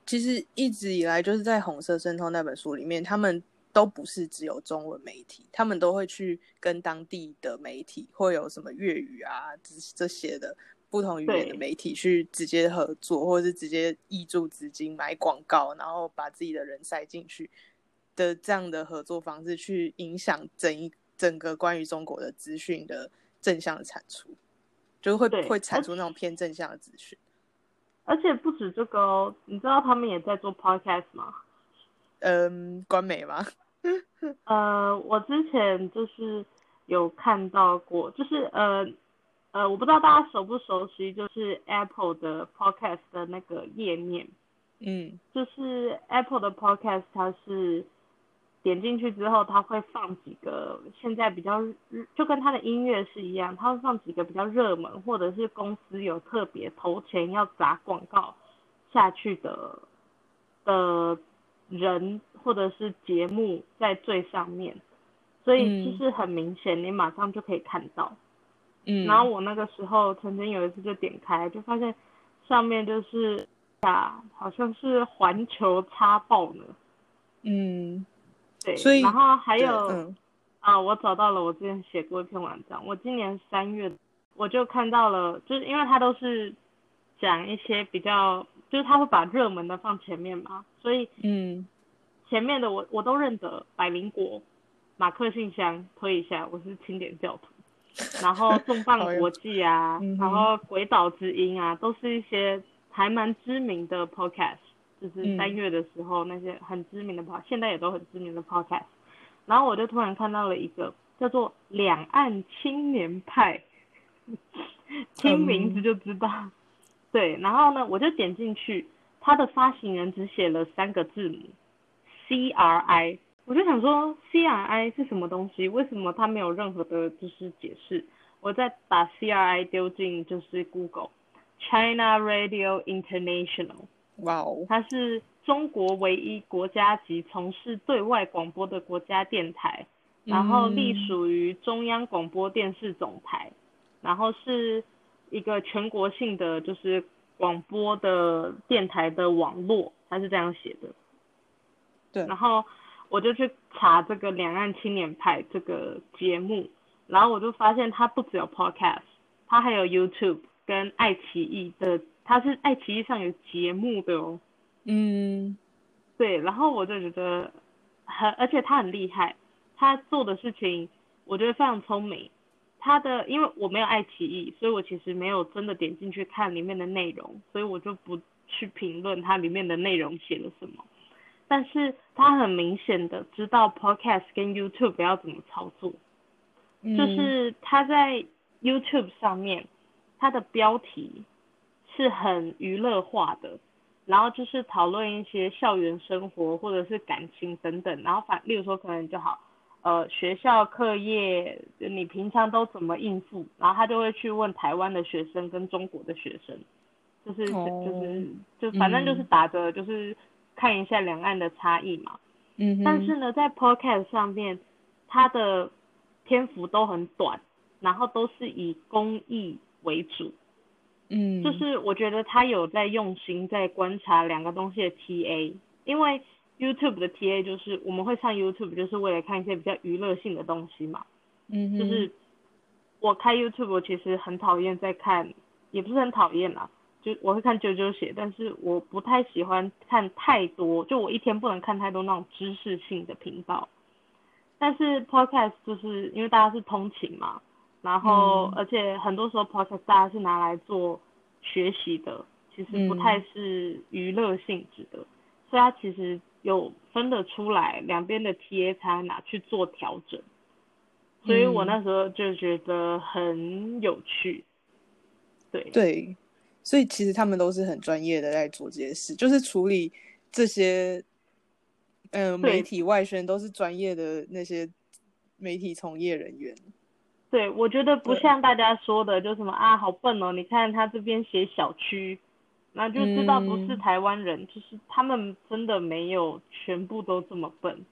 Speaker 1: 其实一直以来就是在《红色渗透》那本书里面，他们。都不是只有中文媒体，他们都会去跟当地的媒体，会有什么粤语啊这这些的不同语言的媒体去直接合作，或者是直接挹注资金买广告，然后把自己的人塞进去的这样的合作方式，去影响整一整个关于中国的资讯的正向的产出，就会会产出那种偏正向的资讯。
Speaker 2: 而且不止这个哦，你知道他们也在做 podcast 吗？
Speaker 1: 嗯，官媒吗？
Speaker 2: 呃，我之前就是有看到过，就是呃呃，我不知道大家熟不熟悉，就是 Apple 的 Podcast 的那个页面，嗯，就是 Apple 的 Podcast，它是点进去之后，它会放几个现在比较就跟它的音乐是一样，它会放几个比较热门，或者是公司有特别投钱要砸广告下去的的。人或者是节目在最上面，所以就是很明显，你马上就可以看到。嗯，然后我那个时候曾经有一次就点开，就发现上面就是啊，好像是环球插爆呢。嗯，对。所以然后还有啊，我找到了，我之前写过一篇文章，我今年三月我就看到了，就是因为它都是讲一些比较。就是他会把热门的放前面嘛，所以嗯，前面的我我都认得，百灵果、马克信箱推一下，我是清点教徒，然后重磅 国际啊，然后鬼岛之音啊，都是一些还蛮知名的 podcast，就是三月的时候那些很知名的 pod，现在也都很知名的 podcast，然后我就突然看到了一个叫做两岸青年派，听名字就知道。对，然后呢，我就点进去，它的发行人只写了三个字母，C R I，我就想说 C R I 是什么东西？为什么它没有任何的就是解释？我再把 C R I 丢进就是 Google China Radio International，哇哦，它是中国唯一国家级从事对外广播的国家电台，然后隶属于中央广播电视总台，然后是。一个全国性的就是广播的电台的网络，它是这样写的。
Speaker 1: 对，
Speaker 2: 然后我就去查这个两岸青年派这个节目，然后我就发现它不只有 podcast，它还有 YouTube 跟爱奇艺的，它是爱奇艺上有节目的哦。
Speaker 1: 嗯，
Speaker 2: 对，然后我就觉得很，而且他很厉害，他做的事情我觉得非常聪明。他的，因为我没有爱奇艺，所以我其实没有真的点进去看里面的内容，所以我就不去评论它里面的内容写了什么。但是他很明显的知道 Podcast 跟 YouTube 要怎么操作，就是他在 YouTube 上面，他的标题是很娱乐化的，然后就是讨论一些校园生活或者是感情等等，然后反，例如说可能就好。呃，学校课业你平常都怎么应付？然后他就会去问台湾的学生跟中国的学生，就是就是就反正就是打着就是看一下两岸的差异嘛。
Speaker 1: 嗯。
Speaker 2: 但是呢，在 Podcast 上面，它的篇幅都很短，然后都是以公益为主。
Speaker 1: 嗯。
Speaker 2: 就是我觉得他有在用心在观察两个东西的 TA，因为。YouTube 的 TA 就是我们会上 YouTube 就是为了看一些比较娱乐性的东西嘛，
Speaker 1: 嗯，
Speaker 2: 就是我开 YouTube 我其实很讨厌在看，也不是很讨厌啦，就我会看啾啾写，但是我不太喜欢看太多，就我一天不能看太多那种知识性的频道，但是 Podcast 就是因为大家是通勤嘛，然后而且很多时候 Podcast 大家是拿来做学习的，其实不太是娱乐性质的，所以它其实。有分得出来两边的 TA 才拿去做调整，所以我那时候就觉得很有趣。对。
Speaker 1: 对，所以其实他们都是很专业的在做这些事，就是处理这些，嗯，媒体外宣都是专业的那些媒体从业人员。
Speaker 2: 对，我觉得不像大家说的，就什么啊，好笨哦！你看他这边写小区。那就知道不是台湾人，就是他们真的没有全部都这么笨，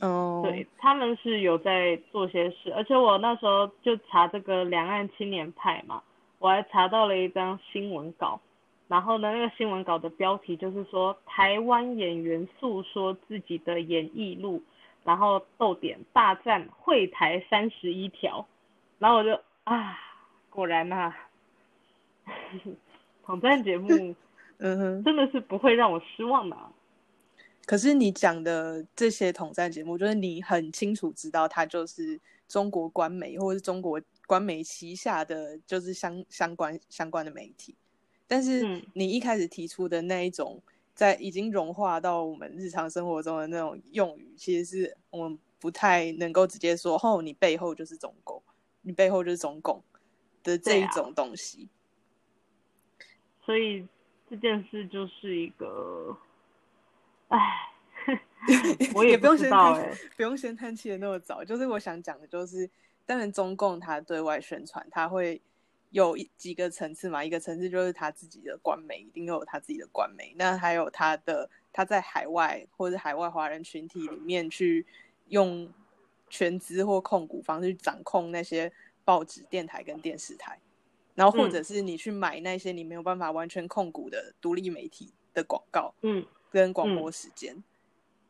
Speaker 1: 哦，
Speaker 2: 对，他们是有在做些事，而且我那时候就查这个两岸青年派嘛，我还查到了一张新闻稿，然后呢，那个新闻稿的标题就是说台湾演员诉说自己的演艺路，然后逗点大战会台三十一条，然后我就啊，果然呐。统战节目，
Speaker 1: 嗯哼，
Speaker 2: 真的是不会让我失望的。
Speaker 1: 可是你讲的这些统战节目，就是你很清楚知道它就是中国官媒或者是中国官媒旗下的，就是相相关相关的媒体。但是你一开始提出的那一种，在已经融化到我们日常生活中的那种用语，其实是我们不太能够直接说，哦，你背后就是中共，你背后就是中共的这一种东西。
Speaker 2: 所以这件事就是一个，唉，我也
Speaker 1: 不用先
Speaker 2: 叹，
Speaker 1: 不用先叹气的那么早。就是我想讲的，就是当然中共他对外宣传，他会有一几个层次嘛。一个层次就是他自己的官媒，一定有他自己的官媒。那还有他的他在海外或者海外华人群体里面去用全资或控股方式去掌控那些报纸、电台跟电视台。然后或者是你去买那些你没有办法完全控股的独立媒体的广告，
Speaker 2: 嗯，
Speaker 1: 跟广播时间，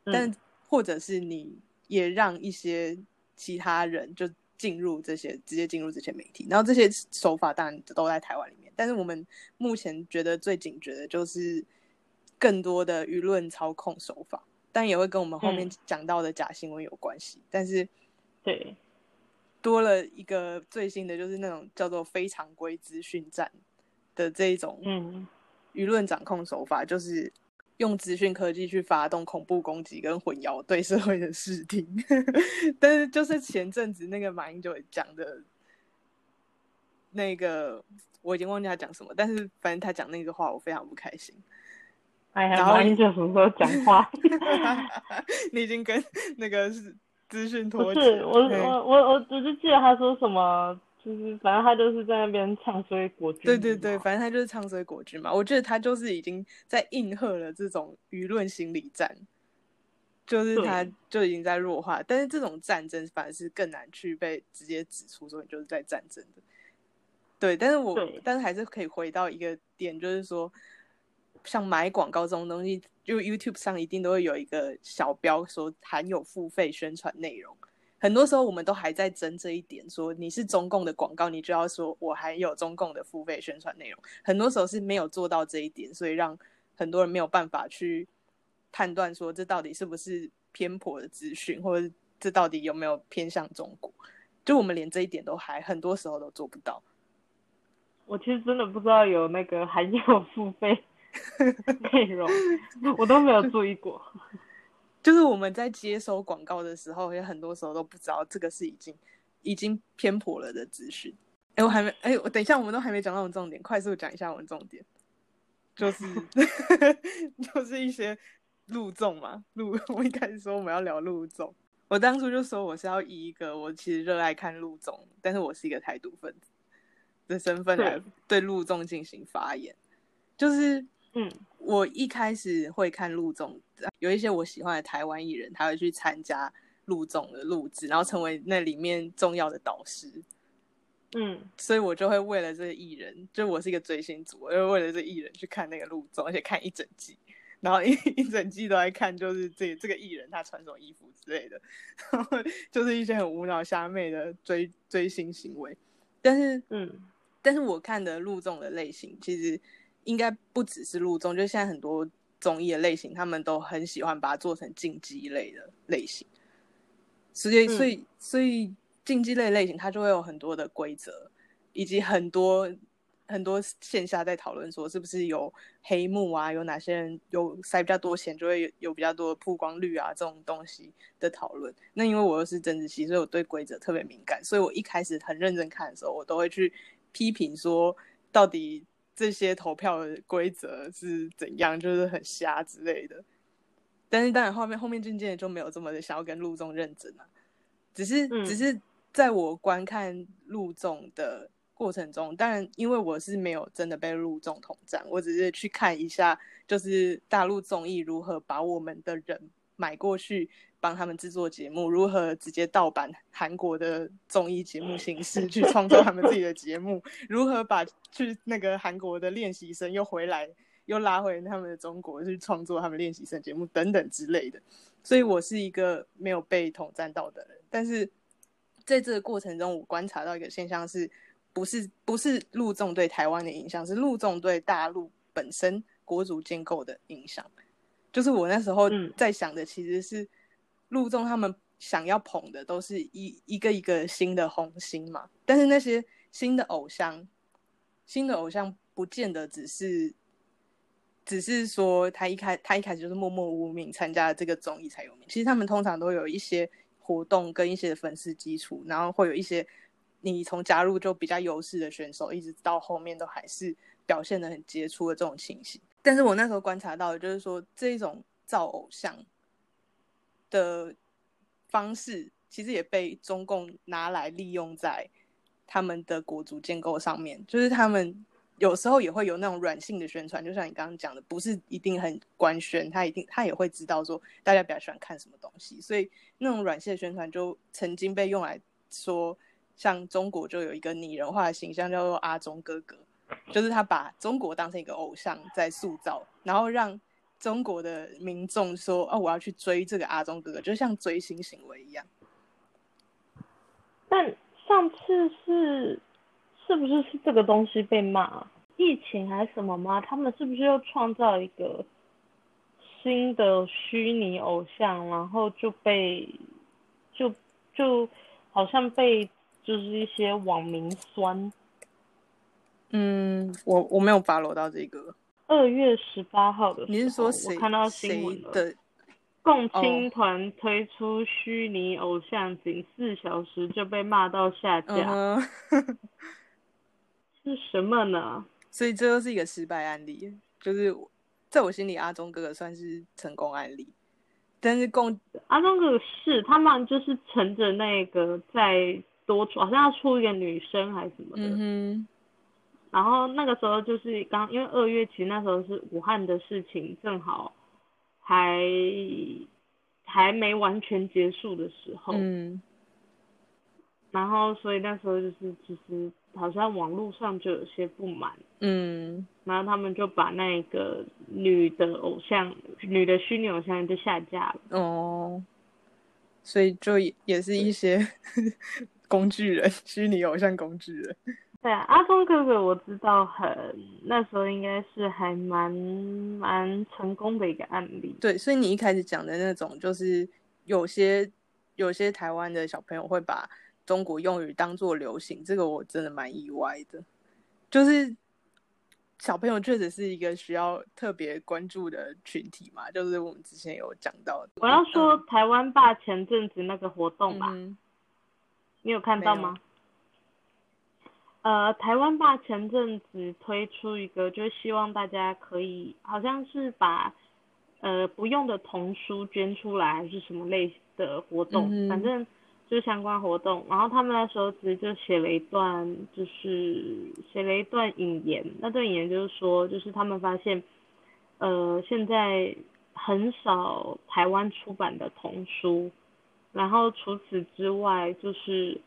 Speaker 1: 但或者是你也让一些其他人就进入这些直接进入这些媒体，然后这些手法当然都在台湾里面，但是我们目前觉得最警觉的就是更多的舆论操控手法，但也会跟我们后面讲到的假新闻有关系，但是
Speaker 2: 对。
Speaker 1: 多了一个最新的，就是那种叫做非常规资讯战的这一种舆论掌控手法，就是用资讯科技去发动恐怖攻击跟混淆对社会的视听。但是就是前阵子那个马英九讲的，那个我已经忘记他讲什么，但是反正他讲那个话，我非常不开心。
Speaker 2: 哎呀，马英九什么时候讲话？
Speaker 1: 你已经跟那个是。资讯
Speaker 2: 不是我我我我只是记得他说什么，就是反正他就是在那边唱衰国军。
Speaker 1: 对对对，反正他就是唱衰国军嘛。我觉得他就是已经在应和了这种舆论心理战，就是他就已经在弱化。但是这种战争反而是更难去被直接指出说你就是在战争的。对，但是我但是还是可以回到一个点，就是说。像买广告这种东西，就 YouTube 上一定都会有一个小标说含有付费宣传内容。很多时候我们都还在争这一点，说你是中共的广告，你就要说我还有中共的付费宣传内容。很多时候是没有做到这一点，所以让很多人没有办法去判断说这到底是不是偏颇的资讯，或者这到底有没有偏向中国。就我们连这一点都还很多时候都做不到。
Speaker 2: 我其实真的不知道有那个含有付费 内容，我都没有注意过。
Speaker 1: 就是我们在接收广告的时候，也很多时候都不知道这个是已经已经偏颇了的资讯。哎，我还没哎，我等一下，我们都还没讲到我们重点，快速讲一下我们重点，就是 就是一些路纵嘛，路。我一开始说我们要聊路纵，我当初就说我是要以一个我其实热爱看路纵，但是我是一个台独分子的身份来对路纵进行发言。就是嗯，我一开始会看陆总，有一些我喜欢的台湾艺人，他会去参加陆总的录制，然后成为那里面重要的导师。嗯，所以我就会为了这个艺人，就我是一个追星族，我就为了这艺人去看那个陆总，而且看一整季，然后一 一整季都在看，就是这这个艺人他穿什么衣服之类的，然 后就是一些很无脑瞎妹的追追星行为。但是，嗯，但是我看的录综的类型，其实应该不只是录综，就现在很多综艺的类型，他们都很喜欢把它做成竞技类的类型，所以，所以，所以。竞技类类型，它就会有很多的规则，以及很多很多线下在讨论说，是不是有黑幕啊？有哪些人有塞比较多钱，就会有比较多的曝光率啊？这种东西的讨论。那因为我又是政治系，所以我对规则特别敏感，所以我一开始很认真看的时候，我都会去批评说，到底这些投票的规则是怎样，就是很瞎之类的。但是当然后面后面渐渐就没有这么的想要跟陆总认真了，只是只是。在我观看陆总的过程中，当然，因为我是没有真的被陆总统战，我只是去看一下，就是大陆综艺如何把我们的人买过去帮他们制作节目，如何直接盗版韩国的综艺节目形式去创作他们自己的节目，如何把去那个韩国的练习生又回来，又拉回他们的中国去创作他们练习生节目等等之类的。所以我是一个没有被统战到的人，但是。在这个过程中，我观察到一个现象，是不是不是陆纵对台湾的影响，是陆纵对大陆本身国足建构的影响。就是我那时候在想的，其实是陆纵他们想要捧的都是一一个一个新的红星嘛。但是那些新的偶像，新的偶像不见得只是，只是说他一开他一开始就是默默无名参加了这个综艺才有名。其实他们通常都有一些。活动跟一些粉丝基础，然后会有一些你从加入就比较优势的选手，一直到后面都还是表现的很杰出的这种情形。但是我那时候观察到的就是说，这种造偶像的方式，其实也被中共拿来利用在他们的国足建构上面，就是他们。有时候也会有那种软性的宣传，就像你刚刚讲的，不是一定很官宣，他一定他也会知道说大家比较喜欢看什么东西，所以那种软性的宣传就曾经被用来说，像中国就有一个拟人化的形象叫做阿中哥哥，就是他把中国当成一个偶像在塑造，然后让中国的民众说哦，我要去追这个阿忠哥哥，就像追星行为一样。
Speaker 2: 但上次是。是不是是这个东西被骂？疫情还是什么吗？他们是不是又创造一个新的虚拟偶像，然后就被就就好像被就是一些网民酸。
Speaker 1: 嗯，我我没有发罗到这个。
Speaker 2: 二月十八号的，
Speaker 1: 你是说谁
Speaker 2: 看到新闻
Speaker 1: 的？
Speaker 2: 共青团推出虚拟偶像，仅四小时就被骂到下架。是什么呢？
Speaker 1: 所以这又是一个失败案例，就是在我心里，阿忠哥哥算是成功案例。但是共
Speaker 2: 阿忠哥哥是他们就是乘着那个在多出，好像要出一个女生还是什么的。嗯然后那个时候就是刚因为二月，其实那时候是武汉的事情，正好还还没完全结束的时候。嗯。然后所以那时候就是其实。好像网络上就有些不满，嗯，然后他们就把那个女的偶像、女的虚拟偶像就下架了。哦，
Speaker 1: 所以就也是一些 工具人，虚拟偶像工具人。
Speaker 2: 对啊，阿峰哥哥我知道很那时候应该是还蛮蛮成功的一个案例。
Speaker 1: 对，所以你一开始讲的那种，就是有些有些台湾的小朋友会把中国用语当做流行，这个我真的蛮意外的。就是小朋友确实是一个需要特别关注的群体嘛，就是我们之前有讲到。
Speaker 2: 我要说台湾爸前阵子那个活动吧，你有看到吗？呃，台湾吧前阵子推出一个，就是希望大家可以，好像是把呃不用的童书捐出来，还是什么类的活动，反正就是相关活动。然后他们那时候其实就写了一段，就是写了一段引言。那段引言就是说，就是他们发现，呃，现在很少台湾出版的童书，然后除此之外，就是。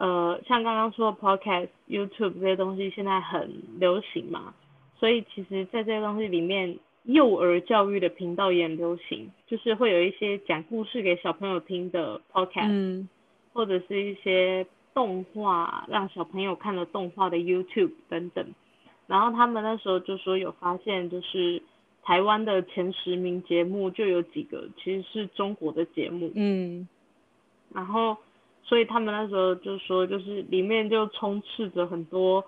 Speaker 2: 呃，像刚刚说的 Podcast、YouTube 这些东西现在很流行嘛，所以其实，在这些东西里面，幼儿教育的频道也很流行，就是会有一些讲故事给小朋友听的 Podcast，或者是一些动画让小朋友看的动画的 YouTube 等等。然后他们那时候就说有发现，就是台湾的前十名节目就有几个其实是中国的节目，嗯，然后。所以他们那时候就说，就是里面就充斥着很多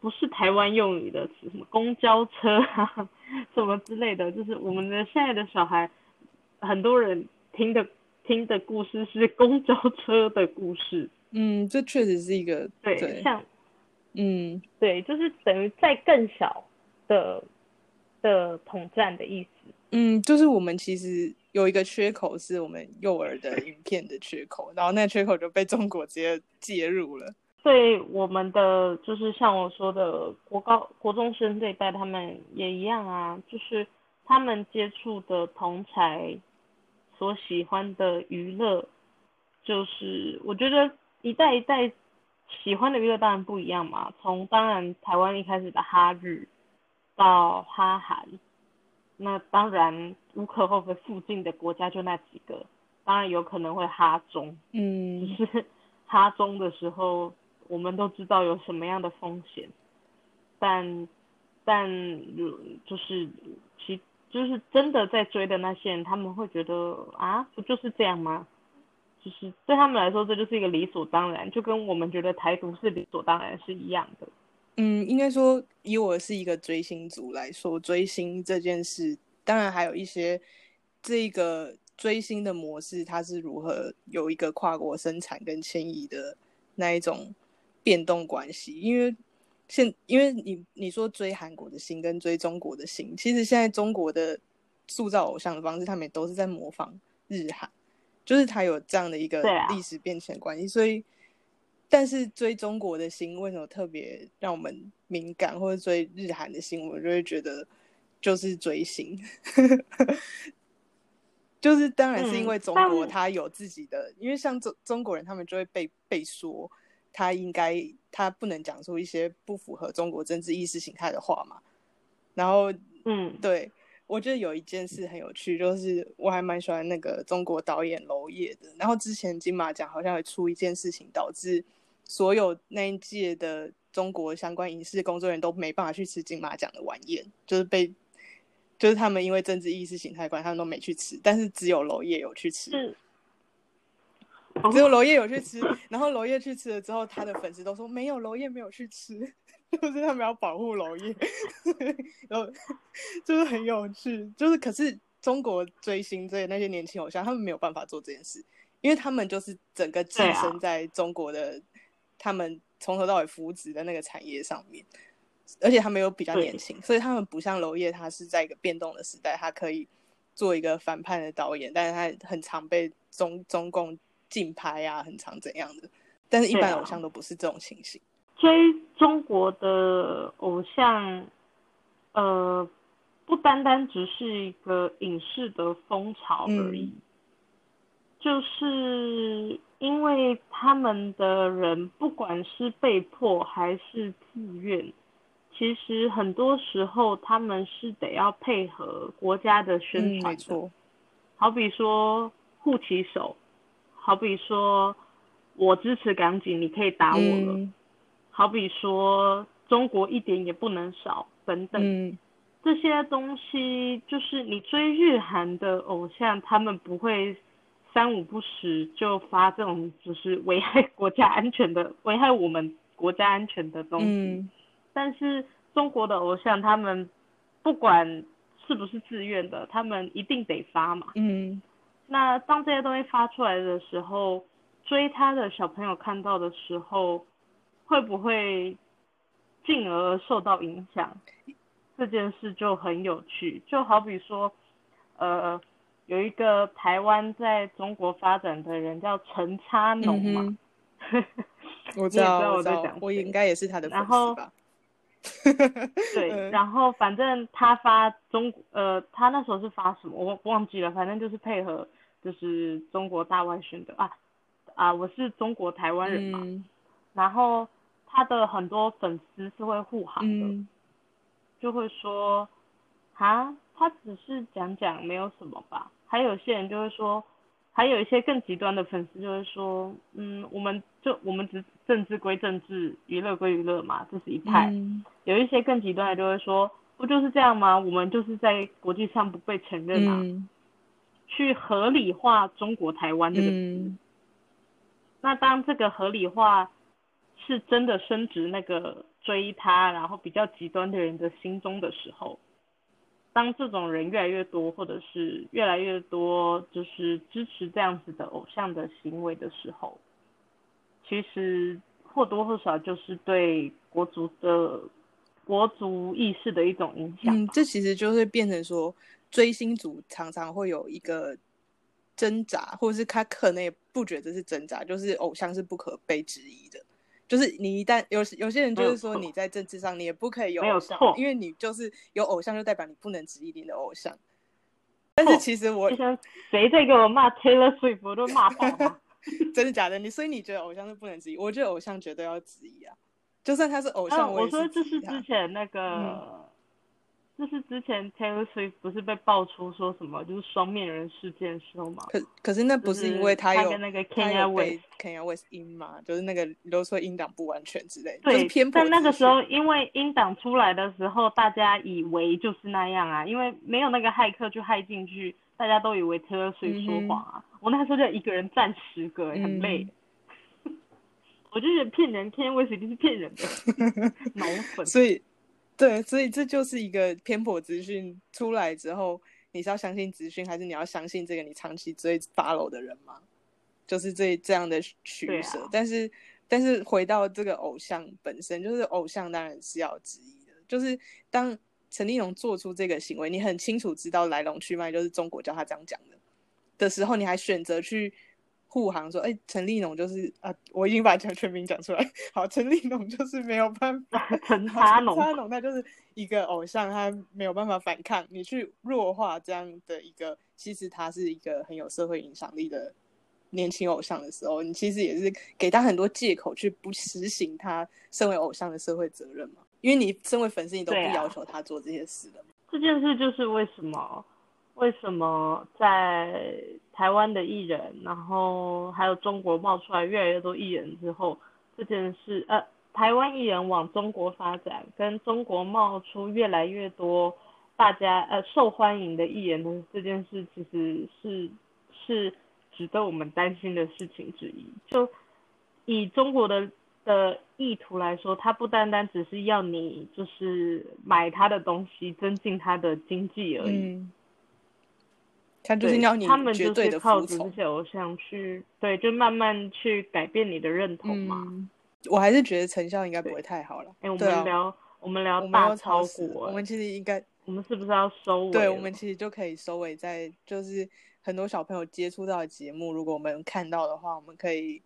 Speaker 2: 不是台湾用语的词，什么公交车啊，什么之类的。就是我们的现在的小孩，很多人听的听的故事是公交车的故事。
Speaker 1: 嗯，这确实是一个
Speaker 2: 对，像嗯，对，就是等于在更小的的统战的意思。
Speaker 1: 嗯，就是我们其实。有一个缺口是我们幼儿的影片的缺口，然后那缺口就被中国直接介入了。
Speaker 2: 对我们的就是像我说的国高国中生这一代，他们也一样啊，就是他们接触的同才所喜欢的娱乐，就是我觉得一代一代喜欢的娱乐当然不一样嘛。从当然台湾一开始的哈日到哈韩。那当然无可厚非，附近的国家就那几个，当然有可能会哈中，嗯，只是哈中的时候，我们都知道有什么样的风险，但但就是其就是真的在追的那些人，他们会觉得啊，不就是这样吗？就是对他们来说，这就是一个理所当然，就跟我们觉得台独是理所当然是一样的。
Speaker 1: 嗯，应该说，以我是一个追星族来说，追星这件事，当然还有一些这个追星的模式，它是如何有一个跨国生产跟迁移的那一种变动关系。因为现，因为你你说追韩国的星跟追中国的星，其实现在中国的塑造偶像的方式，他们也都是在模仿日韩，就是它有这样的一个历史变迁关系，所以。但是追中国的星为什么特别让我们敏感，或者追日韩的新，我就会觉得就是追星，就是当然是因为中国他有自己的，因为像中中国人他们就会被被说他应该他不能讲出一些不符合中国政治意识形态的话嘛。然后嗯，对我觉得有一件事很有趣，就是我还蛮喜欢那个中国导演娄烨的。然后之前金马奖好像也出一件事情导致。所有那一届的中国相关影视工作人员都没办法去吃金马奖的晚宴，就是被，就是他们因为政治意识形态关，他们都没去吃，但是只有娄烨有去吃，只有娄烨有去吃，然后娄烨去吃了之后，他的粉丝都说没有娄烨没有去吃，就是他们要保护娄烨，然后就是很有趣，就是可是中国追星这些那些年轻偶像，他们没有办法做这件事，因为他们就是整个寄生在中国的。他们从头到尾扶植的那个产业上面，而且他们又比较年轻，所以他们不像娄烨，他是在一个变动的时代，他可以做一个反叛的导演，但是他很常被中中共禁拍啊，很常怎样的。但是，一般偶像都不是这种情形。
Speaker 2: 追中国的偶像，呃，不单单只是一个影视的风潮而已，就是。因为他们的人不管是被迫还是自愿，其实很多时候他们是得要配合国家的宣传的。好比说护旗手，好比说我支持港警，你可以打我了。好比说中国一点也不能少等等，嗯这些东西就是你追日韩的偶像，他们不会三五不时就发这种就是危害国家安全的、危害我们国家安全的东西。但是中国的偶像，他们不管是不是自愿的，他们一定得发嘛。
Speaker 1: 嗯。
Speaker 2: 那当这些东西发出来的时候，追他的小朋友看到的时候，会不会进而受到影响？这件事就很有趣。就好比说，呃，有一个台湾在中国发展的人叫陈差农嘛。
Speaker 1: 我知道，我在讲，我应该也是他的粉丝吧。
Speaker 2: 对，然后反正他发中呃，他那时候是发什么，我忘记了，反正就是配合。就是中国大外宣的啊啊！我是中国台湾人嘛，然后他的很多粉丝是会护航的，就会说啊，他只是讲讲，没有什么吧。还有些人就会说，还有一些更极端的粉丝就会说，嗯，我们就我们只政治归政治，娱乐归娱乐嘛，这是一派。有一些更极端的就会说，不就是这样吗？我们就是在国际上不被承认啊。去合理化中国台湾这个词，那当这个合理化是真的升值那个追他然后比较极端的人的心中的时候，当这种人越来越多，或者是越来越多就是支持这样子的偶像的行为的时候，其实或多或少就是对国足的国足意识的一种影响。
Speaker 1: 嗯，这其实就会变成说。追星族常常会有一个挣扎，或者是他可能也不觉得是挣扎，就是偶像是不可被质疑的。就是你一旦有有些人就是说你在政治上你也不可以有偶像，因为你就是有偶像就代表你不能质疑你的偶像。但是其实我
Speaker 2: 谁在给我骂 Taylor Swift 我都骂爆吗？
Speaker 1: 真的假的？你所以你觉得偶像是不能质疑？我觉得偶像绝对要质疑啊！就算他是偶像，
Speaker 2: 我说这是之前那个。就是之前 Taylor Swift 不是被爆出说什么就是双面人事件的时候嘛？
Speaker 1: 可可是那不
Speaker 2: 是
Speaker 1: 因为
Speaker 2: 他
Speaker 1: 有
Speaker 2: 那个
Speaker 1: Kanye West 音嘛？就是那个都说音档不完全之类。
Speaker 2: 对，但那个
Speaker 1: 时
Speaker 2: 候因为音档出来的时候，大家以为就是那样啊，因为没有那个骇客去骇进去，大家都以为 Taylor Swift 说谎啊。我那时候就一个人站十个，很累。我就觉得骗人，Kanye West 一定是骗人的，脑粉。
Speaker 1: 所以。对，所以这就是一个偏颇资讯出来之后，你是要相信资讯，还是你要相信这个你长期追 follow 的人吗？就是这这样的取舍。但是，但是回到这个偶像本身，就是偶像当然是要质疑的。就是当陈立农做出这个行为，你很清楚知道来龙去脉，就是中国叫他这样讲的的时候，你还选择去。护航说：“哎，陈立农就是啊，我已经把全全名讲出来。好，陈立农就是没有办法，
Speaker 2: 陈插农，
Speaker 1: 插农他就是一个偶像，他没有办法反抗。你去弱化这样的一个，其实他是一个很有社会影响力的年轻偶像的时候，你其实也是给他很多借口去不实行他身为偶像的社会责任嘛？因为你身为粉丝，你都不要求他做这些事的。
Speaker 2: 这件事就是为什么？为什么在？”台湾的艺人，然后还有中国冒出来越来越多艺人之后，这件事，呃，台湾艺人往中国发展，跟中国冒出越来越多大家呃受欢迎的艺人的这件事，其实是是值得我们担心的事情之一。就以中国的的意图来说，它不单单只是要你就是买他的东西，增进他的经济而已。
Speaker 1: 他就是要你绝对
Speaker 2: 的靠这些偶像去，对，就慢慢去改变你的认同嘛。
Speaker 1: 我还是觉得成效应该不会太好了。
Speaker 2: 哎，我们聊，我们聊大炒股，
Speaker 1: 我们其实应该，
Speaker 2: 我们是不是要收尾？
Speaker 1: 对，我们其实就可以收尾在，就是很多小朋友接触到的节目，如果我们看到的话，我们可以，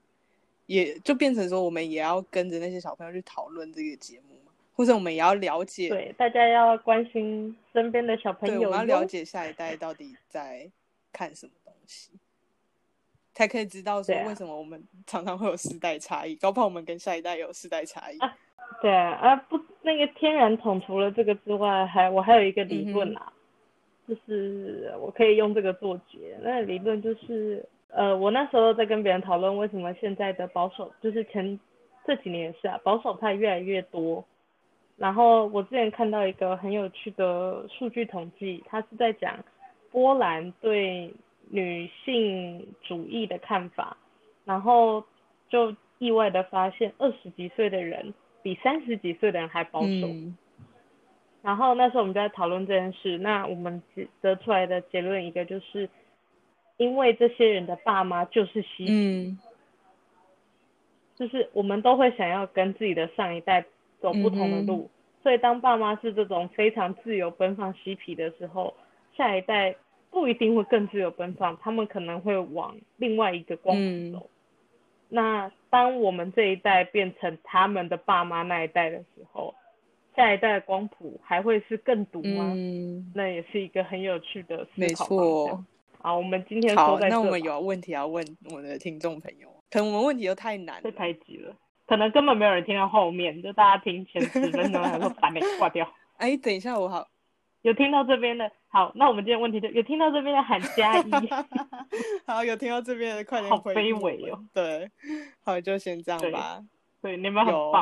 Speaker 1: 也就变成说，我们也要跟着那些小朋友去讨论这个节目嘛，或者我们也要了解，
Speaker 2: 对，大家要关心身边的小朋友，
Speaker 1: 我们要了解下一代到底在。看什么东西，才可以知道说为什么我们常常会有世代差异？搞不好我们跟下一代有世代差异。
Speaker 2: 对啊，不，那个天然桶除了这个之外，还我还有一个理论啊，就是我可以用这个做结。那个理论就是，呃，我那时候在跟别人讨论为什么现在的保守，就是前这几年也是啊，保守派越来越多。然后我之前看到一个很有趣的数据统计，它是在讲波兰对女性主义的看法，然后就意外的发现，二十几岁的人比三十几岁的人还保守。然后那时候我们就在讨论这件事，那我们得出来的结论一个就是，因为这些人的爸妈就是嬉皮，就是我们都会想要跟自己的上一代走不同的路，所以当爸妈是这种非常自由奔放嬉皮的时候，下一代不一定会更自由奔放，他们可能会往另外一个光谱走。那当我们这一代变成他们的爸妈那一代的时候，下一代的光谱还会是更毒吗？嗯，那也是一个很有趣的思考方向。好，我们今天
Speaker 1: 好，那我们有问题要问我们的听众朋友，可能我们问题又太难，
Speaker 2: 被排挤了，可能根本没有人听到后面，就大家听前十分钟，还说把没挂掉。
Speaker 1: 哎，等一下，我好
Speaker 2: 有听到这边的，好，那我们今天问题就有听到这边的喊加一，
Speaker 1: 好，有听到这边的快点
Speaker 2: 好卑微哦。
Speaker 1: 对，好，就先这样吧。
Speaker 2: 对，你们很棒。